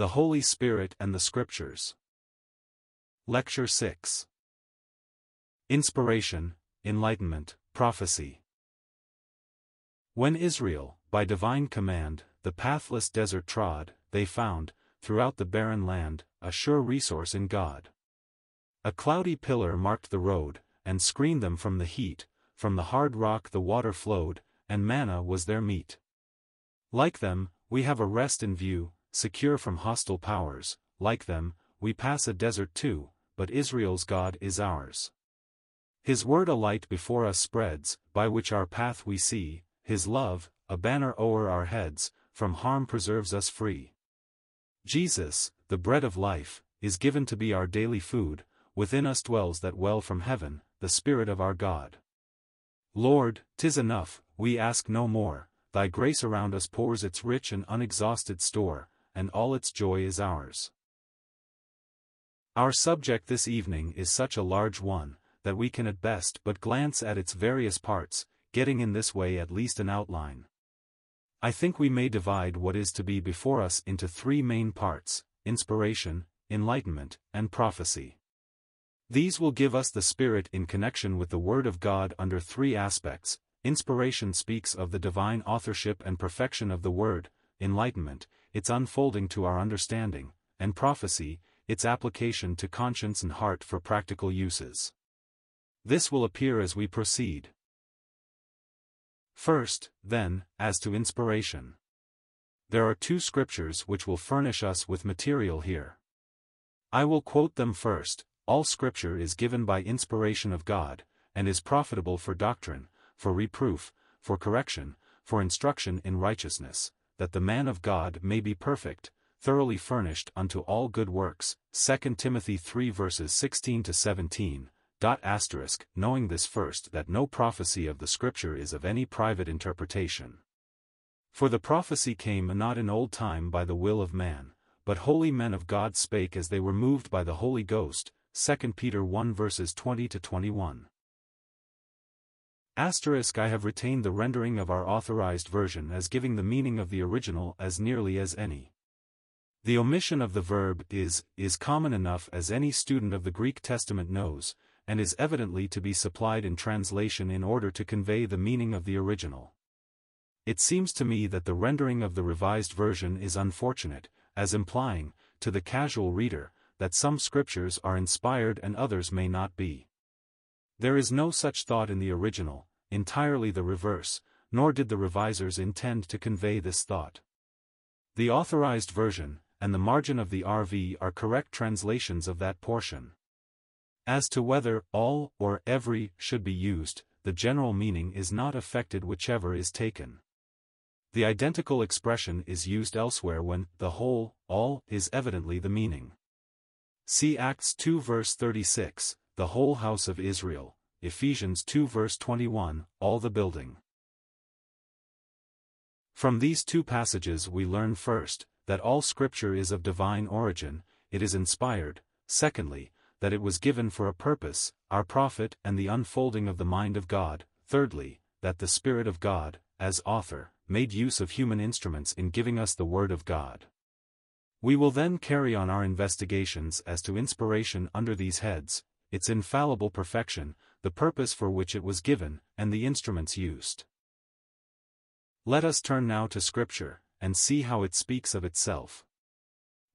The Holy Spirit and the Scriptures. Lecture 6 Inspiration, Enlightenment, Prophecy. When Israel, by divine command, the pathless desert trod, they found, throughout the barren land, a sure resource in God. A cloudy pillar marked the road, and screened them from the heat, from the hard rock the water flowed, and manna was their meat. Like them, we have a rest in view, secure from hostile powers, like them, we pass a desert too, but Israel's God is ours. His word a light before us spreads, by which our path we see, his love, a banner o'er our heads, from harm preserves us free. Jesus, the bread of life, is given to be our daily food, within us dwells that well from heaven, the Spirit of our God. Lord, tis enough, we ask no more, thy grace around us pours its rich and unexhausted store, and all its joy is ours. Our subject this evening is such a large one, that we can at best but glance at its various parts, getting in this way at least an outline. I think we may divide what is to be before us into three main parts, inspiration, enlightenment, and prophecy. These will give us the Spirit in connection with the Word of God under three aspects. Inspiration speaks of the divine authorship and perfection of the Word, enlightenment, its unfolding to our understanding, and prophecy, its application to conscience and heart for practical uses. This will appear as we proceed. First, then, as to inspiration. There are two scriptures which will furnish us with material here. I will quote them first, all Scripture is given by inspiration of God, and is profitable for doctrine, for reproof, for correction, for instruction in righteousness, that the man of God may be perfect, thoroughly furnished unto all good works. 2 Timothy 3 verses 16 to 17. Dot asterisk, knowing this first that no prophecy of the Scripture is of any private interpretation. For the prophecy came not in old time by the will of man, but holy men of God spake as they were moved by the Holy Ghost, 2 Peter 1 verses 20 to 21. Asterisk I have retained the rendering of our authorized version as giving the meaning of the original as nearly as any. The omission of the verb is, is common enough as any student of the Greek Testament knows, and is evidently to be supplied in translation in order to convey the meaning of the original. It seems to me that the rendering of the revised version is unfortunate, as implying, to the casual reader, that some scriptures are inspired and others may not be. There is no such thought in the original, entirely the reverse, nor did the revisers intend to convey this thought. The authorized version, and the margin of the RV are correct translations of that portion. As to whether all or every should be used, the general meaning is not affected whichever is taken. The identical expression is used elsewhere when the whole, all, is evidently the meaning. See Acts 2 verse 36, the whole house of Israel, Ephesians 2 verse 21, all the building. From these two passages we learn first, that all Scripture is of divine origin, it is inspired, secondly, that it was given for a purpose, our profit and the unfolding of the mind of God, thirdly, that the Spirit of God, as author, made use of human instruments in giving us the Word of God. We will then carry on our investigations as to inspiration under these heads, its infallible perfection, the purpose for which it was given, and the instruments used. Let us turn now to Scripture, and see how it speaks of itself.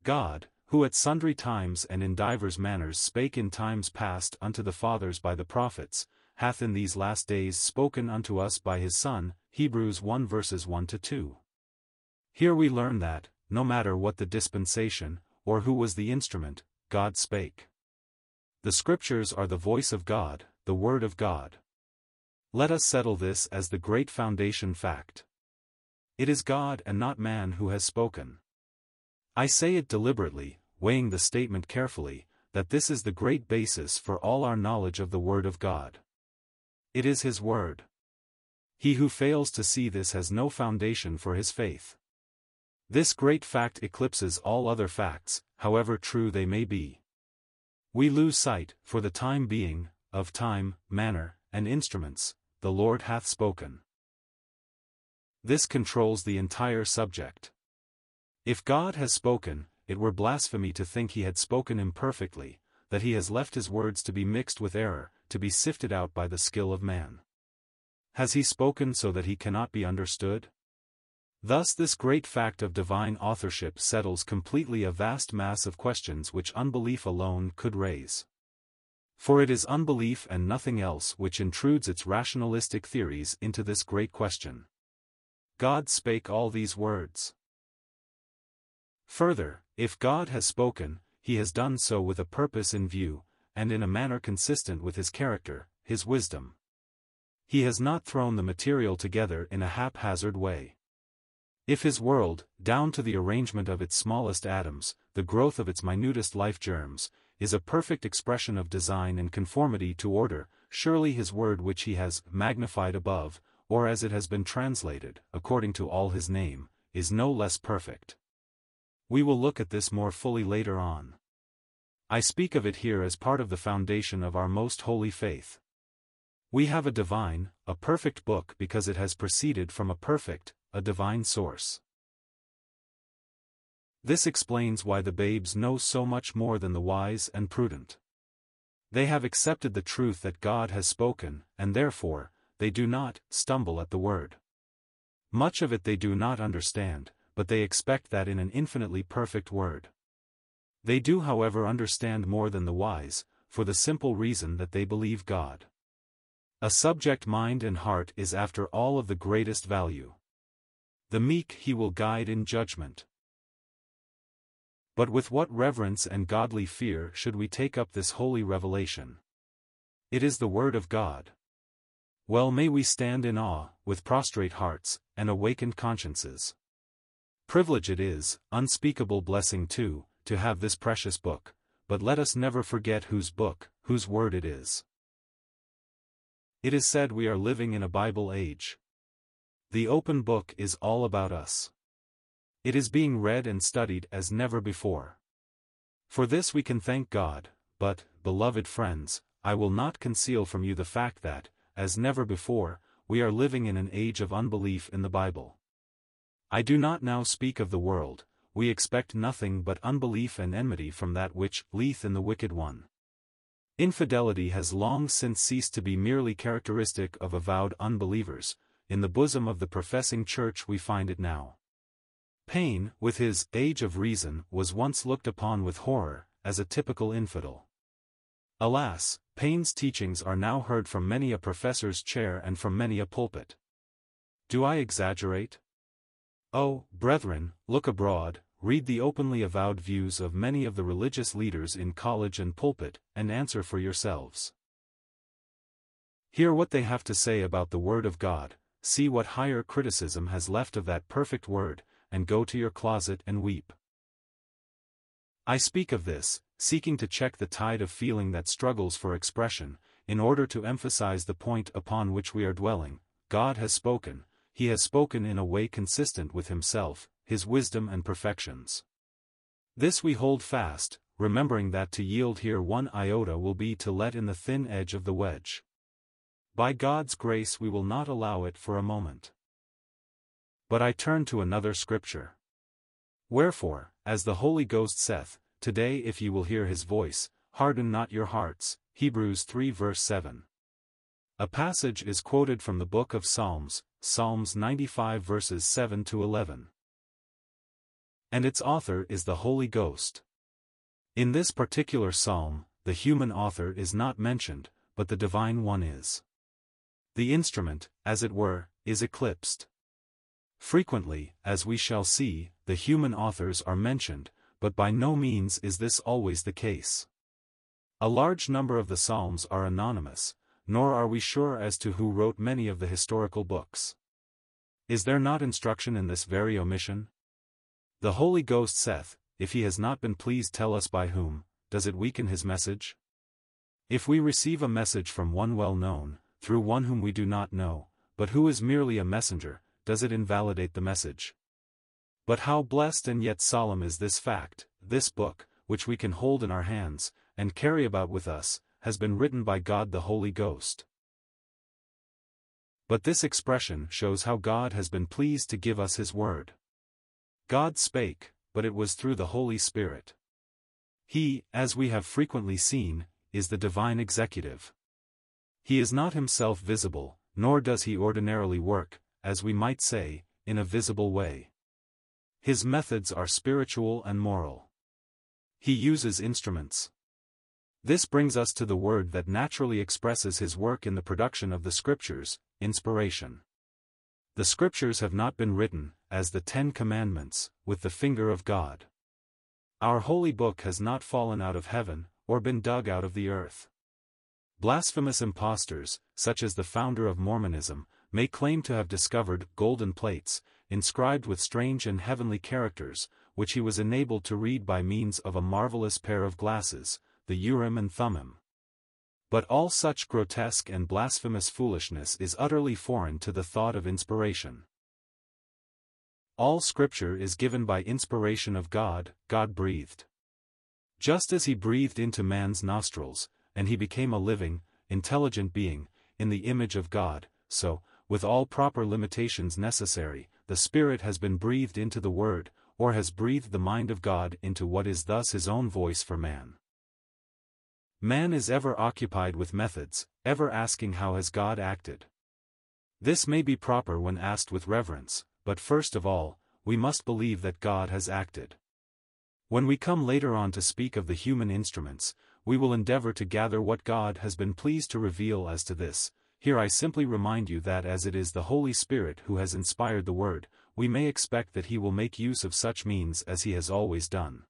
God, who at sundry times and in divers manners spake in times past unto the fathers by the prophets, hath in these last days spoken unto us by his Son, Hebrews 1 verses 1 to 2. Here we learn that, no matter what the dispensation, or who was the instrument, God spake. The Scriptures are the voice of God, the Word of God. Let us settle this as the great foundation fact. It is God and not man who has spoken. I say it deliberately, weighing the statement carefully, that this is the great basis for all our knowledge of the Word of God. It is His Word. He who fails to see this has no foundation for his faith. This great fact eclipses all other facts, however true they may be. We lose sight, for the time being, of time, manner, and instruments, the Lord hath spoken. This controls the entire subject. If God has spoken, it were blasphemy to think he had spoken imperfectly, that he has left his words to be mixed with error, to be sifted out by the skill of man. Has he spoken so that he cannot be understood? Thus this great fact of divine authorship settles completely a vast mass of questions which unbelief alone could raise. For it is unbelief and nothing else which intrudes its rationalistic theories into this great question. God spake all these words. Further, if God has spoken, he has done so with a purpose in view, and in a manner consistent with his character, his wisdom. He has not thrown the material together in a haphazard way. If his world, down to the arrangement of its smallest atoms, the growth of its minutest life germs, is a perfect expression of design and conformity to order, surely his word which he has magnified above, or as it has been translated, according to all his name, is no less perfect. We will look at this more fully later on. I speak of it here as part of the foundation of our most holy faith. We have a divine, a perfect book because it has proceeded from a perfect, a divine source. This explains why the babes know so much more than the wise and prudent. They have accepted the truth that God has spoken, and therefore, they do not stumble at the word. Much of it they do not understand, but they expect that in an infinitely perfect word. They do however understand more than the wise, for the simple reason that they believe God. A subject mind and heart is after all of the greatest value. The meek he will guide in judgment. But with what reverence and godly fear should we take up this holy revelation? It is the Word of God. Well may we stand in awe, with prostrate hearts, and awakened consciences. Privilege it is, unspeakable blessing too, to have this precious book, but let us never forget whose book, whose word it is. It is said we are living in a Bible age. The open book is all about us. It is being read and studied as never before. For this we can thank God, but, beloved friends, I will not conceal from you the fact that, as never before, we are living in an age of unbelief in the Bible. I do not now speak of the world, we expect nothing but unbelief and enmity from that which lieth in the wicked one. Infidelity has long since ceased to be merely characteristic of avowed unbelievers, in the bosom of the professing church we find it now. Paine, with his Age of Reason, was once looked upon with horror, as a typical infidel. Alas, Paine's teachings are now heard from many a professor's chair and from many a pulpit. Do I exaggerate? Oh, brethren, look abroad, read the openly avowed views of many of the religious leaders in college and pulpit, and answer for yourselves. Hear what they have to say about the Word of God, see what higher criticism has left of that perfect Word, and go to your closet and weep. I speak of this, seeking to check the tide of feeling that struggles for expression, in order to emphasize the point upon which we are dwelling, God has spoken, He has spoken in a way consistent with Himself, His wisdom and perfections. This we hold fast, remembering that to yield here one iota will be to let in the thin edge of the wedge. By God's grace we will not allow it for a moment. But I turn to another scripture. Wherefore, as the Holy Ghost saith, Today if ye will hear his voice, harden not your hearts, Hebrews 3 verse 7. A passage is quoted from the book of Psalms, Psalms 95 verses 7 to 11. And its author is the Holy Ghost. In this particular psalm, the human author is not mentioned, but the divine one is. The instrument, as it were, is eclipsed. Frequently, as we shall see, the human authors are mentioned, but by no means is this always the case. A large number of the Psalms are anonymous, nor are we sure as to who wrote many of the historical books. Is there not instruction in this very omission? The Holy Ghost saith, if he has not been pleased tell us by whom, does it weaken his message? If we receive a message from one well known, through one whom we do not know, but who is merely a messenger, does it invalidate the message? But how blessed and yet solemn is this fact, this book, which we can hold in our hands, and carry about with us, has been written by God the Holy Ghost. But this expression shows how God has been pleased to give us His word. God spake, but it was through the Holy Spirit. He, as we have frequently seen, is the divine executive. He is not himself visible, nor does he ordinarily work, as we might say, in a visible way. His methods are spiritual and moral. He uses instruments. This brings us to the word that naturally expresses his work in the production of the Scriptures, inspiration. The Scriptures have not been written, as the Ten Commandments, with the finger of God. Our holy book has not fallen out of heaven, or been dug out of the earth. Blasphemous impostors, such as the founder of Mormonism, may claim to have discovered golden plates, inscribed with strange and heavenly characters, which he was enabled to read by means of a marvelous pair of glasses, the Urim and Thummim. But all such grotesque and blasphemous foolishness is utterly foreign to the thought of inspiration. All Scripture is given by inspiration of God, God-breathed. Just as he breathed into man's nostrils, and he became a living, intelligent being, in the image of God, so, with all proper limitations necessary, the Spirit has been breathed into the Word, or has breathed the mind of God into what is thus his own voice for man. Man is ever occupied with methods, ever asking how has God acted. This may be proper when asked with reverence, but first of all, we must believe that God has acted. When we come later on to speak of the human instruments, we will endeavor to gather what God has been pleased to reveal as to this, here I simply remind you that as it is the Holy Spirit who has inspired the Word, we may expect that he will make use of such means as he has always done.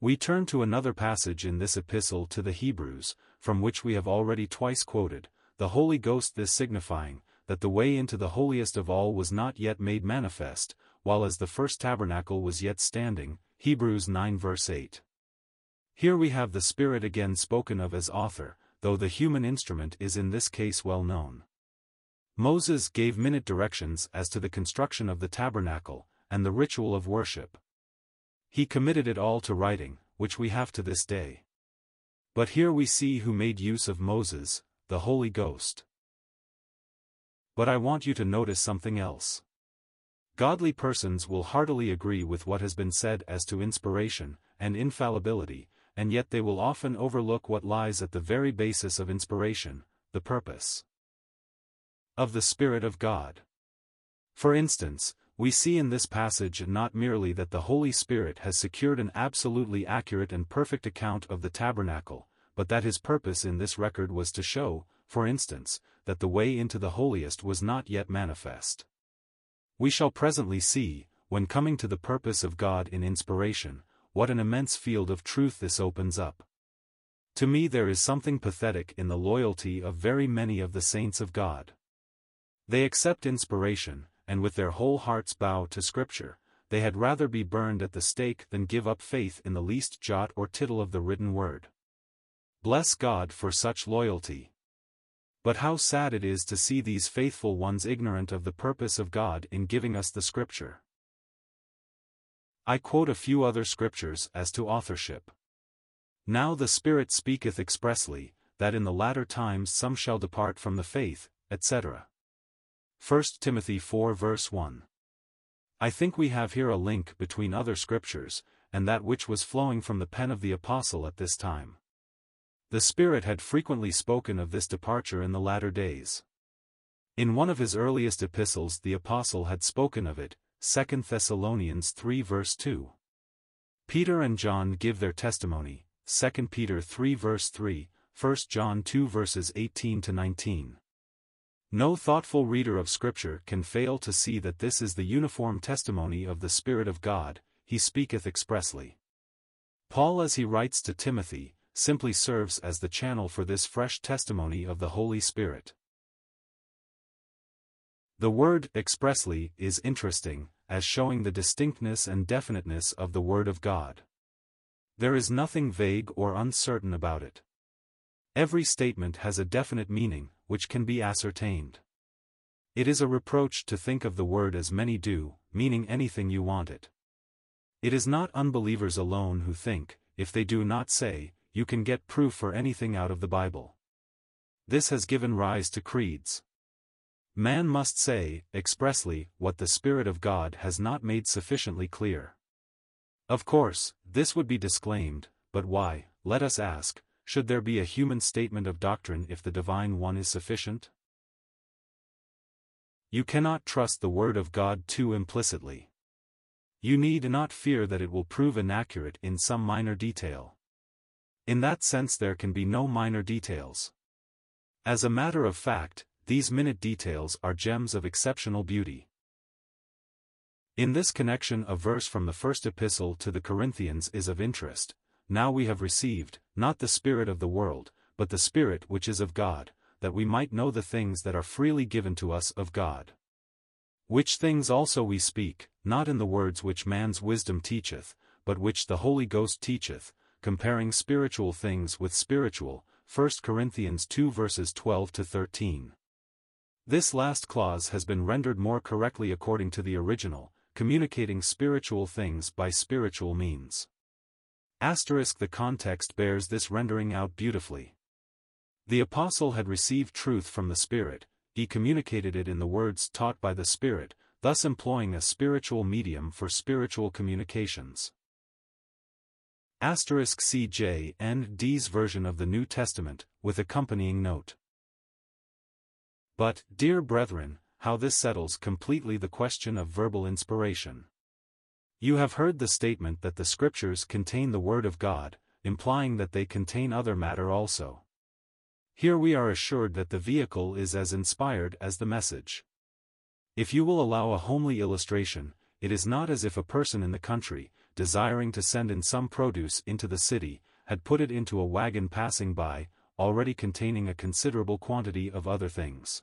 We turn to another passage in this epistle to the Hebrews, from which we have already twice quoted, the Holy Ghost this signifying, that the way into the holiest of all was not yet made manifest, while as the first tabernacle was yet standing, Hebrews 9 verse 8. Here we have the Spirit again spoken of as author, though the human instrument is in this case well known. Moses gave minute directions as to the construction of the tabernacle, and the ritual of worship. He committed it all to writing, which we have to this day. But here we see who made use of Moses, the Holy Ghost. But I want you to notice something else. Godly persons will heartily agree with what has been said as to inspiration and infallibility, and yet they will often overlook what lies at the very basis of inspiration, the purpose of the Spirit of God. For instance, we see in this passage not merely that the Holy Spirit has secured an absolutely accurate and perfect account of the tabernacle, but that his purpose in this record was to show, for instance, that the way into the holiest was not yet manifest. We shall presently see, when coming to the purpose of God in inspiration, what an immense field of truth this opens up. To me there is something pathetic in the loyalty of very many of the saints of God. They accept inspiration, and with their whole hearts bow to Scripture, they had rather be burned at the stake than give up faith in the least jot or tittle of the written word. Bless God for such loyalty. But how sad it is to see these faithful ones ignorant of the purpose of God in giving us the Scripture. I quote a few other scriptures as to authorship. Now the Spirit speaketh expressly, that in the latter times some shall depart from the faith, etc. 1 Timothy 4 verse 1. I think we have here a link between other scriptures, and that which was flowing from the pen of the apostle at this time. The Spirit had frequently spoken of this departure in the latter days. In one of his earliest epistles the apostle had spoken of it, 2 Thessalonians 3 verse 2. Peter and John give their testimony, 2 Peter 3 verse 3, 1 John 2 verses 18 to 19. No thoughtful reader of Scripture can fail to see that this is the uniform testimony of the Spirit of God, he speaketh expressly. Paul as he writes to Timothy, simply serves as the channel for this fresh testimony of the Holy Spirit. The word expressly is interesting, as showing the distinctness and definiteness of the Word of God. There is nothing vague or uncertain about it. Every statement has a definite meaning, which can be ascertained. It is a reproach to think of the Word as many do, meaning anything you want it. It is not unbelievers alone who think, if they do not say, you can get proof for anything out of the Bible. This has given rise to creeds. Man must say, expressly, what the Spirit of God has not made sufficiently clear. Of course, this would be disclaimed, but why, let us ask, should there be a human statement of doctrine if the divine one is sufficient? You cannot trust the word of God too implicitly. You need not fear that it will prove inaccurate in some minor detail. In that sense there can be no minor details. As a matter of fact, these minute details are gems of exceptional beauty. In this connection a verse from the first epistle to the Corinthians is of interest, Now we have received, not the Spirit of the world, but the Spirit which is of God, that we might know the things that are freely given to us of God. Which things also we speak, not in the words which man's wisdom teacheth, but which the Holy Ghost teacheth, comparing spiritual things with spiritual, 1 Corinthians 2 verses 12 to 13. This last clause has been rendered more correctly according to the original, communicating spiritual things by spiritual means. Asterisk the context bears this rendering out beautifully. The apostle had received truth from the Spirit, he communicated it in the words taught by the Spirit, thus employing a spiritual medium for spiritual communications. Asterisk CJ and D's version of the New Testament, with accompanying note. But, dear brethren, how this settles completely the question of verbal inspiration. You have heard the statement that the Scriptures contain the Word of God, implying that they contain other matter also. Here we are assured that the vehicle is as inspired as the message. If you will allow a homely illustration, it is not as if a person in the country, desiring to send in some produce into the city, had put it into a wagon passing by, already containing a considerable quantity of other things.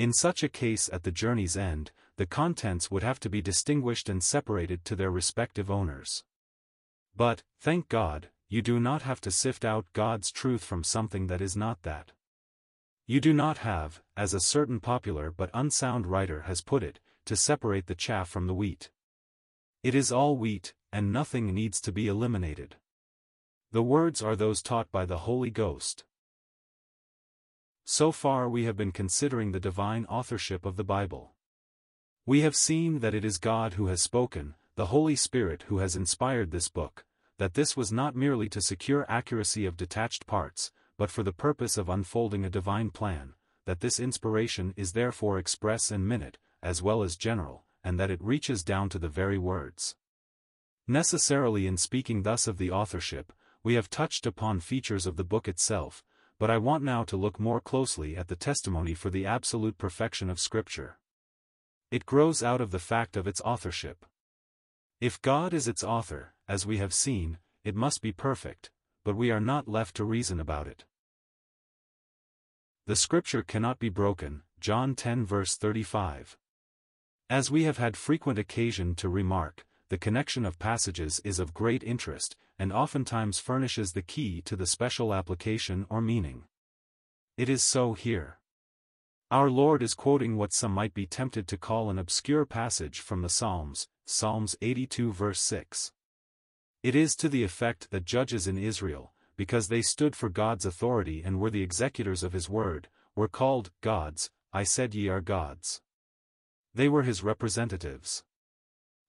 In such a case at the journey's end, the contents would have to be distinguished and separated to their respective owners. But, thank God, you do not have to sift out God's truth from something that is not that. You do not have, as a certain popular but unsound writer has put it, to separate the chaff from the wheat. It is all wheat, and nothing needs to be eliminated. The words are those taught by the Holy Ghost. So far we have been considering the divine authorship of the Bible. We have seen that it is God who has spoken, the Holy Spirit who has inspired this book, that this was not merely to secure accuracy of detached parts, but for the purpose of unfolding a divine plan, that this inspiration is therefore express and minute, as well as general, and that it reaches down to the very words. Necessarily in speaking thus of the authorship, we have touched upon features of the book itself, but I want now to look more closely at the testimony for the absolute perfection of Scripture. It grows out of the fact of its authorship. If God is its author, as we have seen, it must be perfect, but we are not left to reason about it. The Scripture cannot be broken, John 10 verse 35. As we have had frequent occasion to remark, the connection of passages is of great interest, and oftentimes furnishes the key to the special application or meaning. It is so here. Our Lord is quoting what some might be tempted to call an obscure passage from the Psalms, Psalms 82 verse 6. It is to the effect that judges in Israel, because they stood for God's authority and were the executors of his word, were called gods, I said ye are gods. They were his representatives.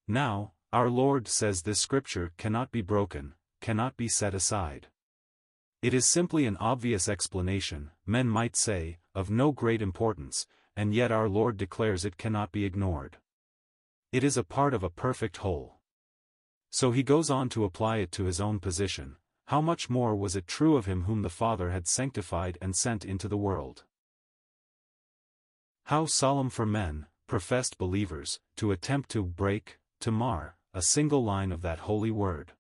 Now, our Lord says this scripture cannot be broken, cannot be set aside. It is simply an obvious explanation, men might say, of no great importance, and yet our Lord declares it cannot be ignored. It is a part of a perfect whole. So he goes on to apply it to his own position, how much more was it true of him whom the Father had sanctified and sent into the world? How solemn for men, professed believers, to attempt to break, to mar, a single line of that holy word.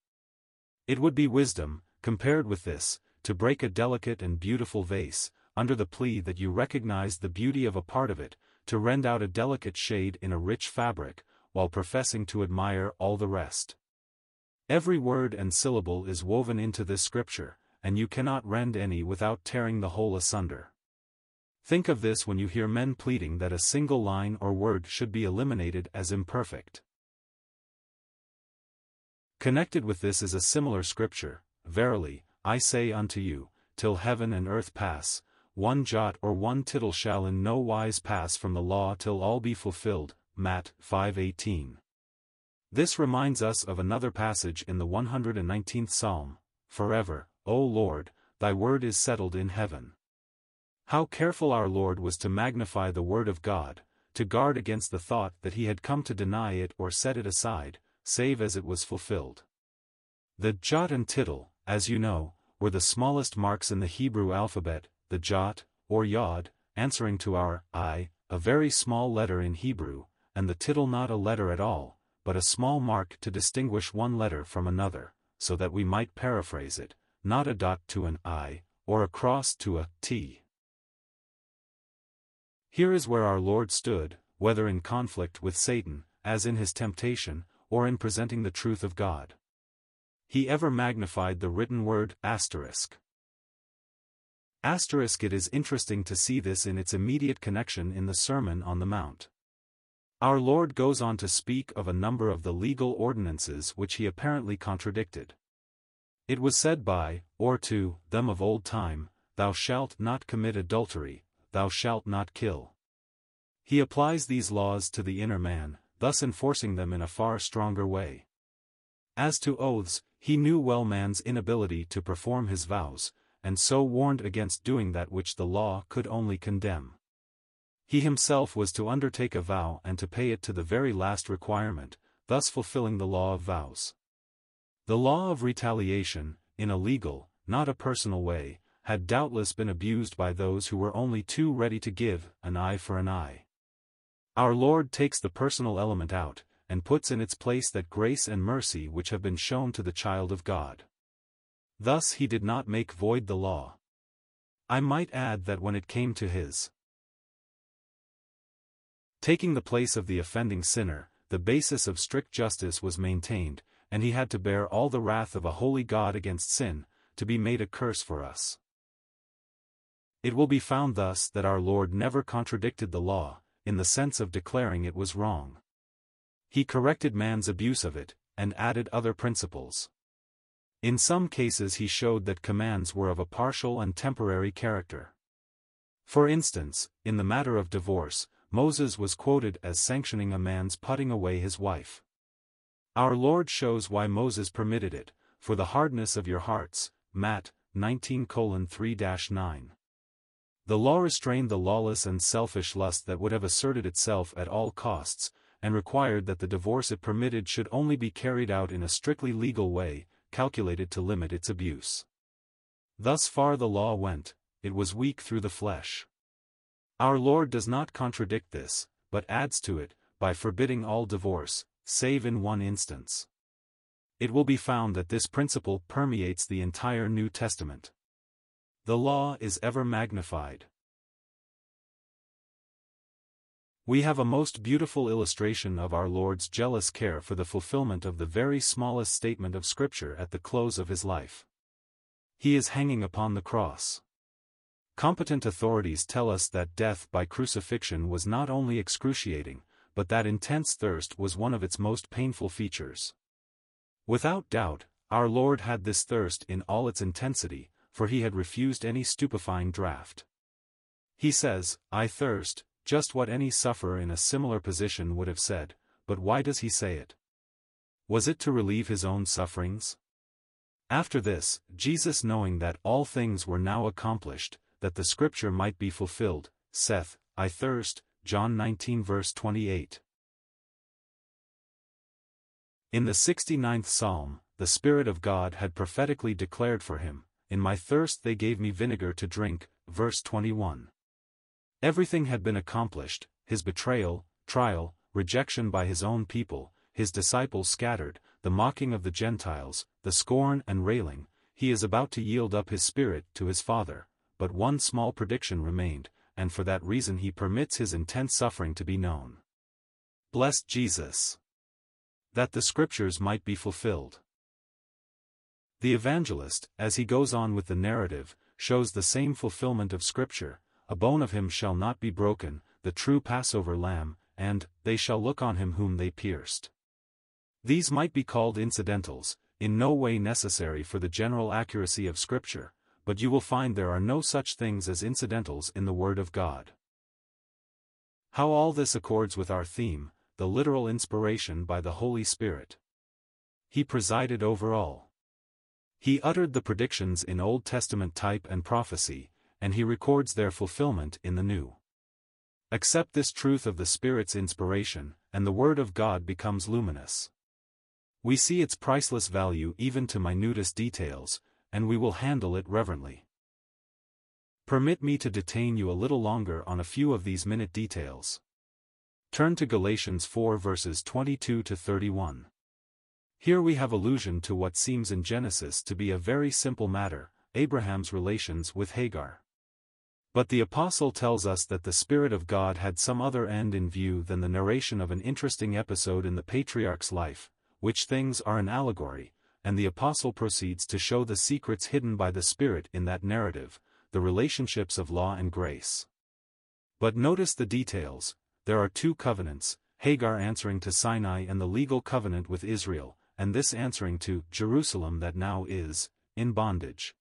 It would be wisdom, compared with this, to break a delicate and beautiful vase, under the plea that you recognize the beauty of a part of it, to rend out a delicate shade in a rich fabric, while professing to admire all the rest. Every word and syllable is woven into this scripture, and you cannot rend any without tearing the whole asunder. Think of this when you hear men pleading that a single line or word should be eliminated as imperfect. Connected with this is a similar scripture, Verily, I say unto you, till heaven and earth pass, one jot or one tittle shall in no wise pass from the law till all be fulfilled, Matt 5.18. This reminds us of another passage in the 119th Psalm, Forever, O Lord, thy word is settled in heaven. How careful our Lord was to magnify the word of God, to guard against the thought that he had come to deny it or set it aside, save as it was fulfilled. The jot and tittle, as you know, were the smallest marks in the Hebrew alphabet, the jot, or yod, answering to our i, a very small letter in Hebrew, and the tittle not a letter at all, but a small mark to distinguish one letter from another, so that we might paraphrase it, not a dot to an i, or a cross to a t. Here is where our Lord stood, whether in conflict with Satan, as in his temptation, or in presenting the truth of God. He ever magnified the written word asterisk. Asterisk it is interesting to see this in its immediate connection in the Sermon on the Mount. Our Lord goes on to speak of a number of the legal ordinances which he apparently contradicted. It was said by, or to, them of old time, Thou shalt not commit adultery, thou shalt not kill. He applies these laws to the inner man, thus enforcing them in a far stronger way. As to oaths, he knew well man's inability to perform his vows, and so warned against doing that which the law could only condemn. He himself was to undertake a vow and to pay it to the very last requirement, thus fulfilling the law of vows. The law of retaliation, in a legal, not a personal way, had doubtless been abused by those who were only too ready to give an eye for an eye. Our Lord takes the personal element out, and puts in its place that grace and mercy which have been shown to the child of God. Thus he did not make void the law. I might add that when it came to his taking the place of the offending sinner, the basis of strict justice was maintained, and he had to bear all the wrath of a holy God against sin, to be made a curse for us. It will be found thus that our Lord never contradicted the law, in the sense of declaring it was wrong. He corrected man's abuse of it, and added other principles. In some cases he showed that commands were of a partial and temporary character. For instance, in the matter of divorce, Moses was quoted as sanctioning a man's putting away his wife. Our Lord shows why Moses permitted it, for the hardness of your hearts, Matt 19:3-9. The law restrained the lawless and selfish lust that would have asserted itself at all costs, and required that the divorce it permitted should only be carried out in a strictly legal way, calculated to limit its abuse. Thus far the law went, it was weak through the flesh. Our Lord does not contradict this, but adds to it, by forbidding all divorce, save in one instance. It will be found that this principle permeates the entire New Testament. The law is ever magnified. We have a most beautiful illustration of our Lord's jealous care for the fulfillment of the very smallest statement of Scripture at the close of his life. He is hanging upon the cross. Competent authorities tell us that death by crucifixion was not only excruciating, but that intense thirst was one of its most painful features. Without doubt, our Lord had this thirst in all its intensity, for he had refused any stupefying draught. He says, I thirst, just what any sufferer in a similar position would have said, but why does he say it? Was it to relieve his own sufferings? After this, Jesus knowing that all things were now accomplished, that the scripture might be fulfilled, saith, I thirst, John 19 verse 28. In the 69th Psalm, the Spirit of God had prophetically declared for him, In my thirst they gave me vinegar to drink, verse 21. Everything had been accomplished, his betrayal, trial, rejection by his own people, his disciples scattered, the mocking of the Gentiles, the scorn and railing, he is about to yield up his spirit to his Father, but one small prediction remained, and for that reason he permits his intense suffering to be known. Blessed Jesus! That the scriptures might be fulfilled. The evangelist, as he goes on with the narrative, shows the same fulfillment of scripture, a bone of him shall not be broken, the true Passover lamb, and, they shall look on him whom they pierced. These might be called incidentals, in no way necessary for the general accuracy of Scripture, but you will find there are no such things as incidentals in the Word of God. How all this accords with our theme, the literal inspiration by the Holy Spirit. He presided over all. He uttered the predictions in Old Testament type and prophecy, and he records their fulfillment in the New. Accept this truth of the Spirit's inspiration, and the Word of God becomes luminous. We see its priceless value even to minutest details, and we will handle it reverently. Permit me to detain you a little longer on a few of these minute details. Turn to Galatians 4 verses 22 to 31. Here we have allusion to what seems in Genesis to be a very simple matter, Abraham's relations with Hagar. But the apostle tells us that the Spirit of God had some other end in view than the narration of an interesting episode in the patriarch's life, which things are an allegory, and the apostle proceeds to show the secrets hidden by the Spirit in that narrative, the relationships of law and grace. But notice the details, there are two covenants, Hagar answering to Sinai and the legal covenant with Israel, and this answering to Jerusalem that now is, in bondage.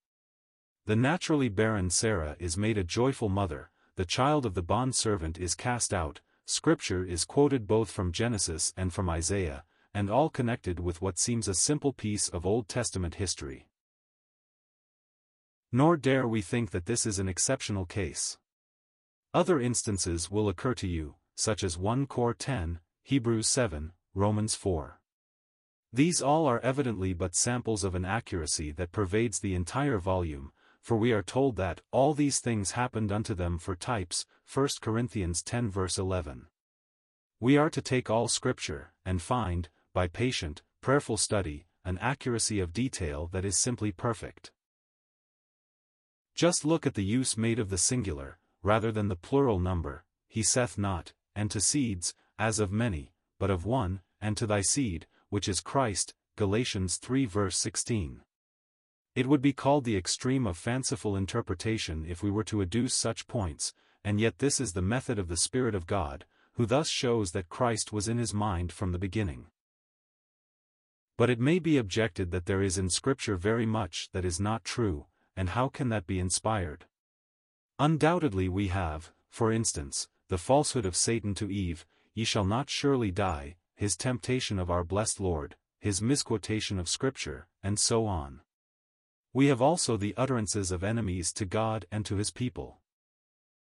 The naturally barren Sarah is made a joyful mother, the child of the bondservant is cast out, scripture is quoted both from Genesis and from Isaiah, and all connected with what seems a simple piece of Old Testament history. Nor dare we think that this is an exceptional case. Other instances will occur to you, such as 1 Cor 10, Hebrews 7, Romans 4. These all are evidently but samples of an accuracy that pervades the entire volume, for we are told that all these things happened unto them for types, 1 Corinthians 10 verse 11. We are to take all Scripture, and find, by patient, prayerful study, an accuracy of detail that is simply perfect. Just look at the use made of the singular, rather than the plural number, he saith not, and to seeds, as of many, but of one, and to thy seed, which is Christ, Galatians 3 verse 16. It would be called the extreme of fanciful interpretation if we were to adduce such points, and yet this is the method of the Spirit of God, who thus shows that Christ was in his mind from the beginning. But it may be objected that there is in Scripture very much that is not true, and how can that be inspired? Undoubtedly we have, for instance, the falsehood of Satan to Eve, Ye shall not surely die, his temptation of our blessed Lord, his misquotation of Scripture, and so on. We have also the utterances of enemies to God and to his people.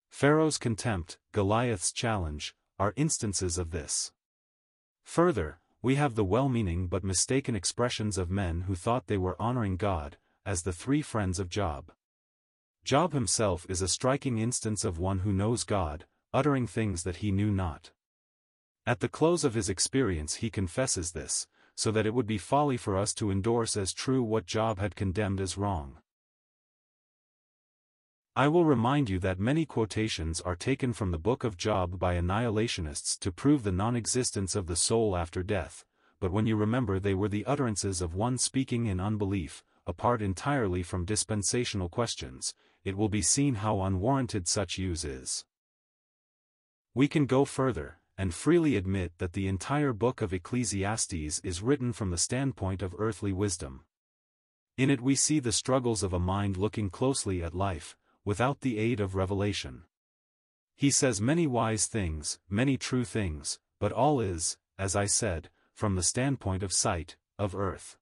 Pharaoh's contempt, Goliath's challenge, are instances of this. Further, we have the well-meaning but mistaken expressions of men who thought they were honoring God, as the three friends of Job. Job himself is a striking instance of one who knows God, uttering things that he knew not. At the close of his experience he confesses this, so that it would be folly for us to endorse as true what Job had condemned as wrong. I will remind you that many quotations are taken from the Book of Job by annihilationists to prove the non-existence of the soul after death, but when you remember they were the utterances of one speaking in unbelief, apart entirely from dispensational questions, it will be seen how unwarranted such use is. We can go further, and freely admit that the entire book of Ecclesiastes is written from the standpoint of earthly wisdom. In it we see the struggles of a mind looking closely at life, without the aid of revelation. He says many wise things, many true things, but all is, as I said, from the standpoint of sight, of earth.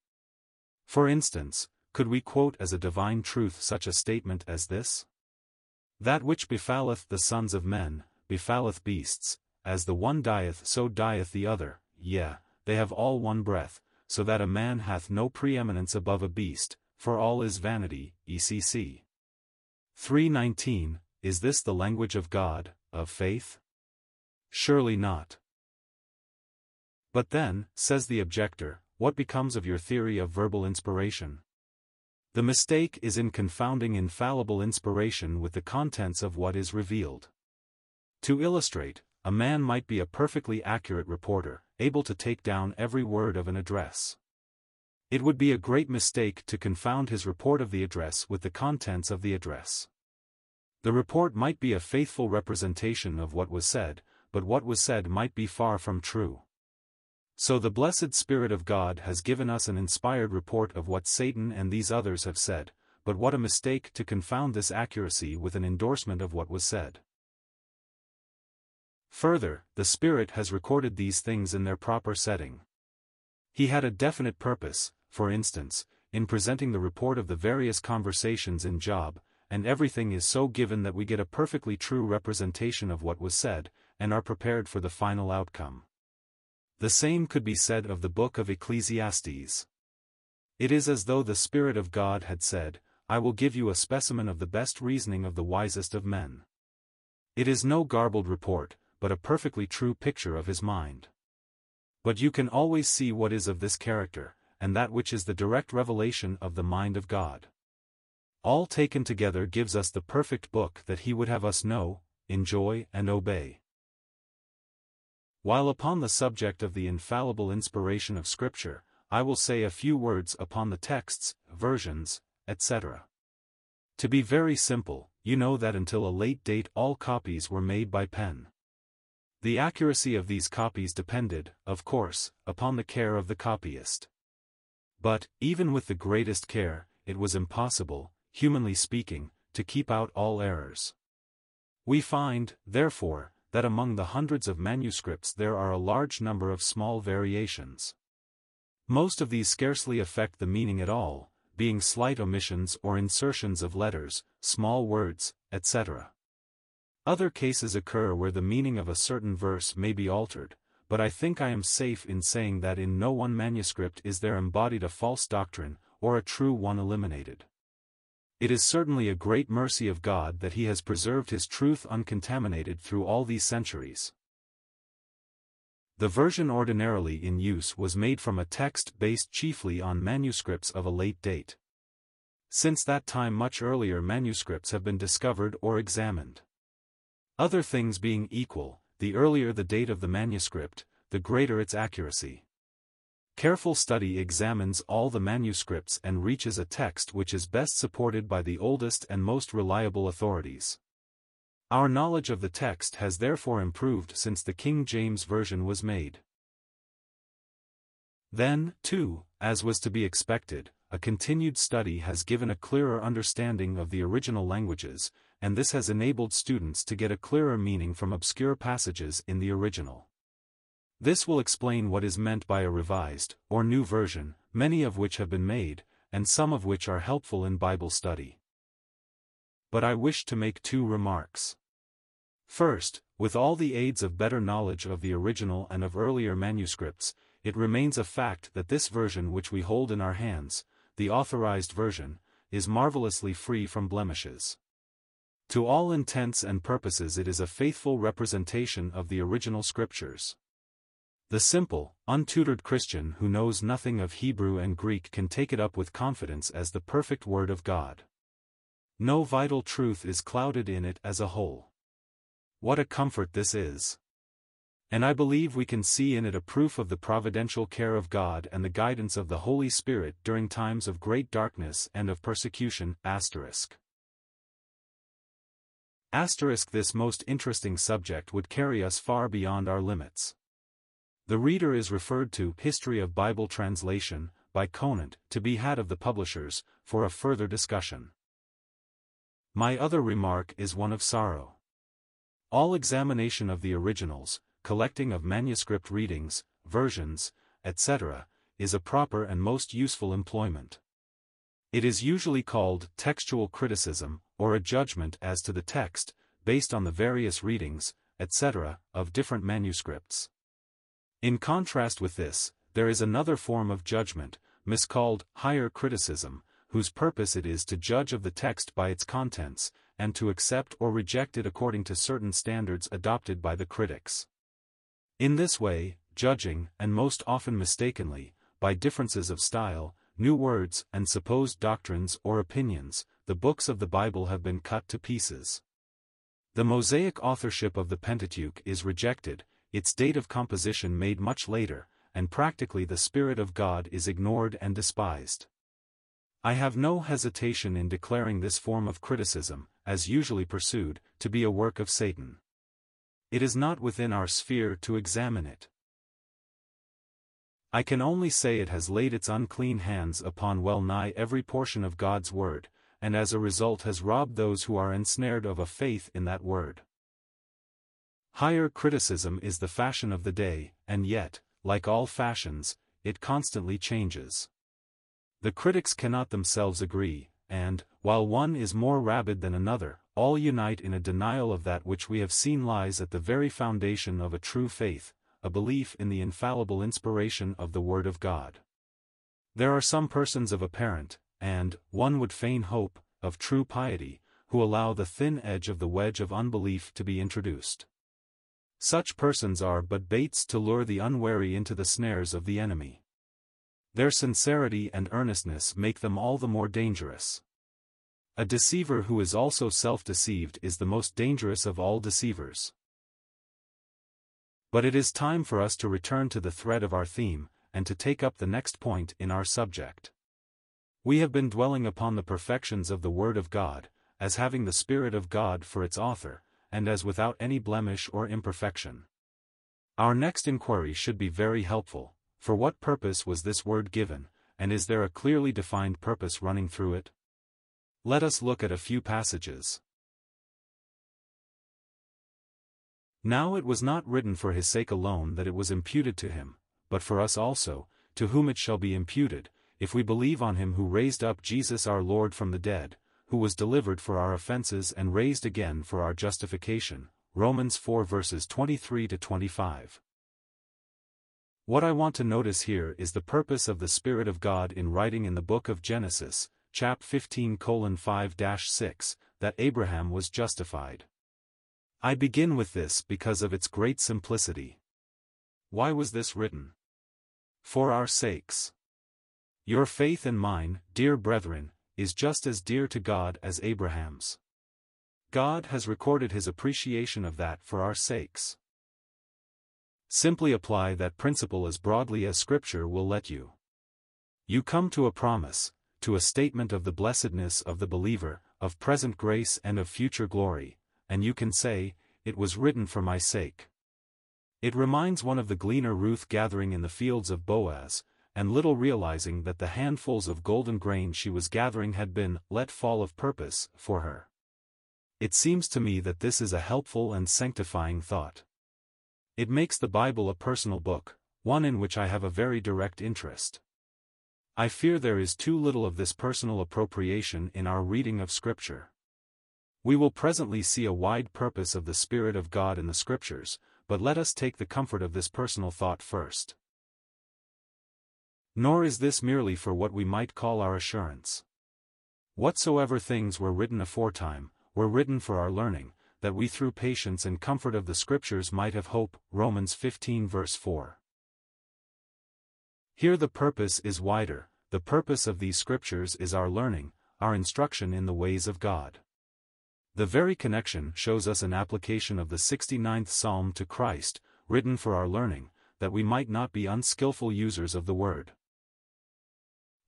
For instance, could we quote as a divine truth such a statement as this? That which befalleth the sons of men, befalleth beasts, as the one dieth so dieth the other, yea, they have all one breath, so that a man hath no preeminence above a beast, for all is vanity, ECC. 319, Is this the language of God, of faith? Surely not. But then, says the objector, what becomes of your theory of verbal inspiration? The mistake is in confounding infallible inspiration with the contents of what is revealed. To illustrate, a man might be a perfectly accurate reporter, able to take down every word of an address. It would be a great mistake to confound his report of the address with the contents of the address. The report might be a faithful representation of what was said, but what was said might be far from true. So the blessed Spirit of God has given us an inspired report of what Satan and these others have said, but what a mistake to confound this accuracy with an endorsement of what was said. Further, the Spirit has recorded these things in their proper setting. He had a definite purpose, for instance, in presenting the report of the various conversations in Job, and everything is so given that we get a perfectly true representation of what was said, and are prepared for the final outcome. The same could be said of the book of Ecclesiastes. It is as though the Spirit of God had said, I will give you a specimen of the best reasoning of the wisest of men. It is no garbled report, but a perfectly true picture of his mind. But you can always see what is of this character, and that which is the direct revelation of the mind of God. All taken together gives us the perfect book that he would have us know, enjoy and obey. While upon the subject of the infallible inspiration of Scripture, I will say a few words upon the texts, versions, etc. To be very simple, you know that until a late date all copies were made by pen. The accuracy of these copies depended, of course, upon the care of the copyist. But, even with the greatest care, it was impossible, humanly speaking, to keep out all errors. We find, therefore, that among the hundreds of manuscripts there are a large number of small variations. Most of these scarcely affect the meaning at all, being slight omissions or insertions of letters, small words, etc. Other cases occur where the meaning of a certain verse may be altered, but I think I am safe in saying that in no one manuscript is there embodied a false doctrine, or a true one eliminated. It is certainly a great mercy of God that he has preserved his truth uncontaminated through all these centuries. The version ordinarily in use was made from a text based chiefly on manuscripts of a late date. Since that time much earlier manuscripts have been discovered or examined. Other things being equal, the earlier the date of the manuscript, the greater its accuracy. Careful study examines all the manuscripts and reaches a text which is best supported by the oldest and most reliable authorities. Our knowledge of the text has therefore improved since the King James Version was made. Then, too, as was to be expected, a continued study has given a clearer understanding of the original languages, and this has enabled students to get a clearer meaning from obscure passages in the original. This will explain what is meant by a revised, or new version, many of which have been made, and some of which are helpful in Bible study. But I wish to make two remarks. First, with all the aids of better knowledge of the original and of earlier manuscripts, it remains a fact that this version which we hold in our hands, the authorized version, is marvelously free from blemishes. To all intents and purposes it is a faithful representation of the original scriptures. The simple, untutored Christian who knows nothing of Hebrew and Greek can take it up with confidence as the perfect Word of God. No vital truth is clouded in it as a whole. What a comfort this is! And I believe we can see in it a proof of the providential care of God and the guidance of the Holy Spirit during times of great darkness and of persecution. Asterisk. Asterisk this most interesting subject would carry us far beyond our limits. The reader is referred to History of Bible Translation, by Conant, to be had of the publishers, for a further discussion. My other remark is one of sorrow. All examination of the originals, collecting of manuscript readings, versions, etc., is a proper and most useful employment. It is usually called textual criticism, or a judgment as to the text, based on the various readings, etc., of different manuscripts. In contrast with this, there is another form of judgment, miscalled higher criticism, whose purpose it is to judge of the text by its contents, and to accept or reject it according to certain standards adopted by the critics. In this way, judging, and most often mistakenly, by differences of style, new words, and supposed doctrines or opinions, the books of the Bible have been cut to pieces. The Mosaic authorship of the Pentateuch is rejected, its date of composition made much later, and practically the Spirit of God is ignored and despised. I have no hesitation in declaring this form of criticism, as usually pursued, to be a work of Satan. It is not within our sphere to examine it. I can only say it has laid its unclean hands upon well nigh every portion of God's Word, and as a result has robbed those who are ensnared of a faith in that word. Higher criticism is the fashion of the day, and yet, like all fashions, it constantly changes. The critics cannot themselves agree, and, while one is more rabid than another, all unite in a denial of that which we have seen lies at the very foundation of a true faith, a belief in the infallible inspiration of the Word of God. There are some persons of apparent, and, one would fain hope, of true piety, who allow the thin edge of the wedge of unbelief to be introduced. Such persons are but baits to lure the unwary into the snares of the enemy. Their sincerity and earnestness make them all the more dangerous. A deceiver who is also self-deceived is the most dangerous of all deceivers. But it is time for us to return to the thread of our theme, and to take up the next point in our subject. We have been dwelling upon the perfections of the Word of God, as having the Spirit of God for its author, and as without any blemish or imperfection. Our next inquiry should be very helpful, for what purpose was this word given, and is there a clearly defined purpose running through it? Let us look at a few passages. Now it was not written for his sake alone that it was imputed to him, but for us also, to whom it shall be imputed, if we believe on him who raised up Jesus our Lord from the dead, who was delivered for our offenses and raised again for our justification. Romans 4 verses 23 to 25. What I want to notice here is the purpose of the Spirit of God in writing in the book of Genesis, chap 15 5-6, that Abraham was justified. I begin with this because of its great simplicity. Why was this written? For our sakes. Your faith and mine, dear brethren, is just as dear to God as Abraham's. God has recorded his appreciation of that for our sakes. Simply apply that principle as broadly as Scripture will let you. You come to a promise, to a statement of the blessedness of the believer, of present grace and of future glory, and you can say, It was written for my sake. It reminds one of the gleaner Ruth gathering in the fields of Boaz, and little realizing that the handfuls of golden grain she was gathering had been let fall of purpose for her. It seems to me that this is a helpful and sanctifying thought. It makes the Bible a personal book, one in which I have a very direct interest. I fear there is too little of this personal appropriation in our reading of Scripture. We will presently see a wide purpose of the Spirit of God in the Scriptures, but let us take the comfort of this personal thought first. Nor is this merely for what we might call our assurance. Whatsoever things were written aforetime, were written for our learning, that we through patience and comfort of the Scriptures might have hope. Romans 15 verse 4. Here the purpose is wider, the purpose of these Scriptures is our learning, our instruction in the ways of God. The very connection shows us an application of the 69th Psalm to Christ, written for our learning, that we might not be unskilful users of the Word.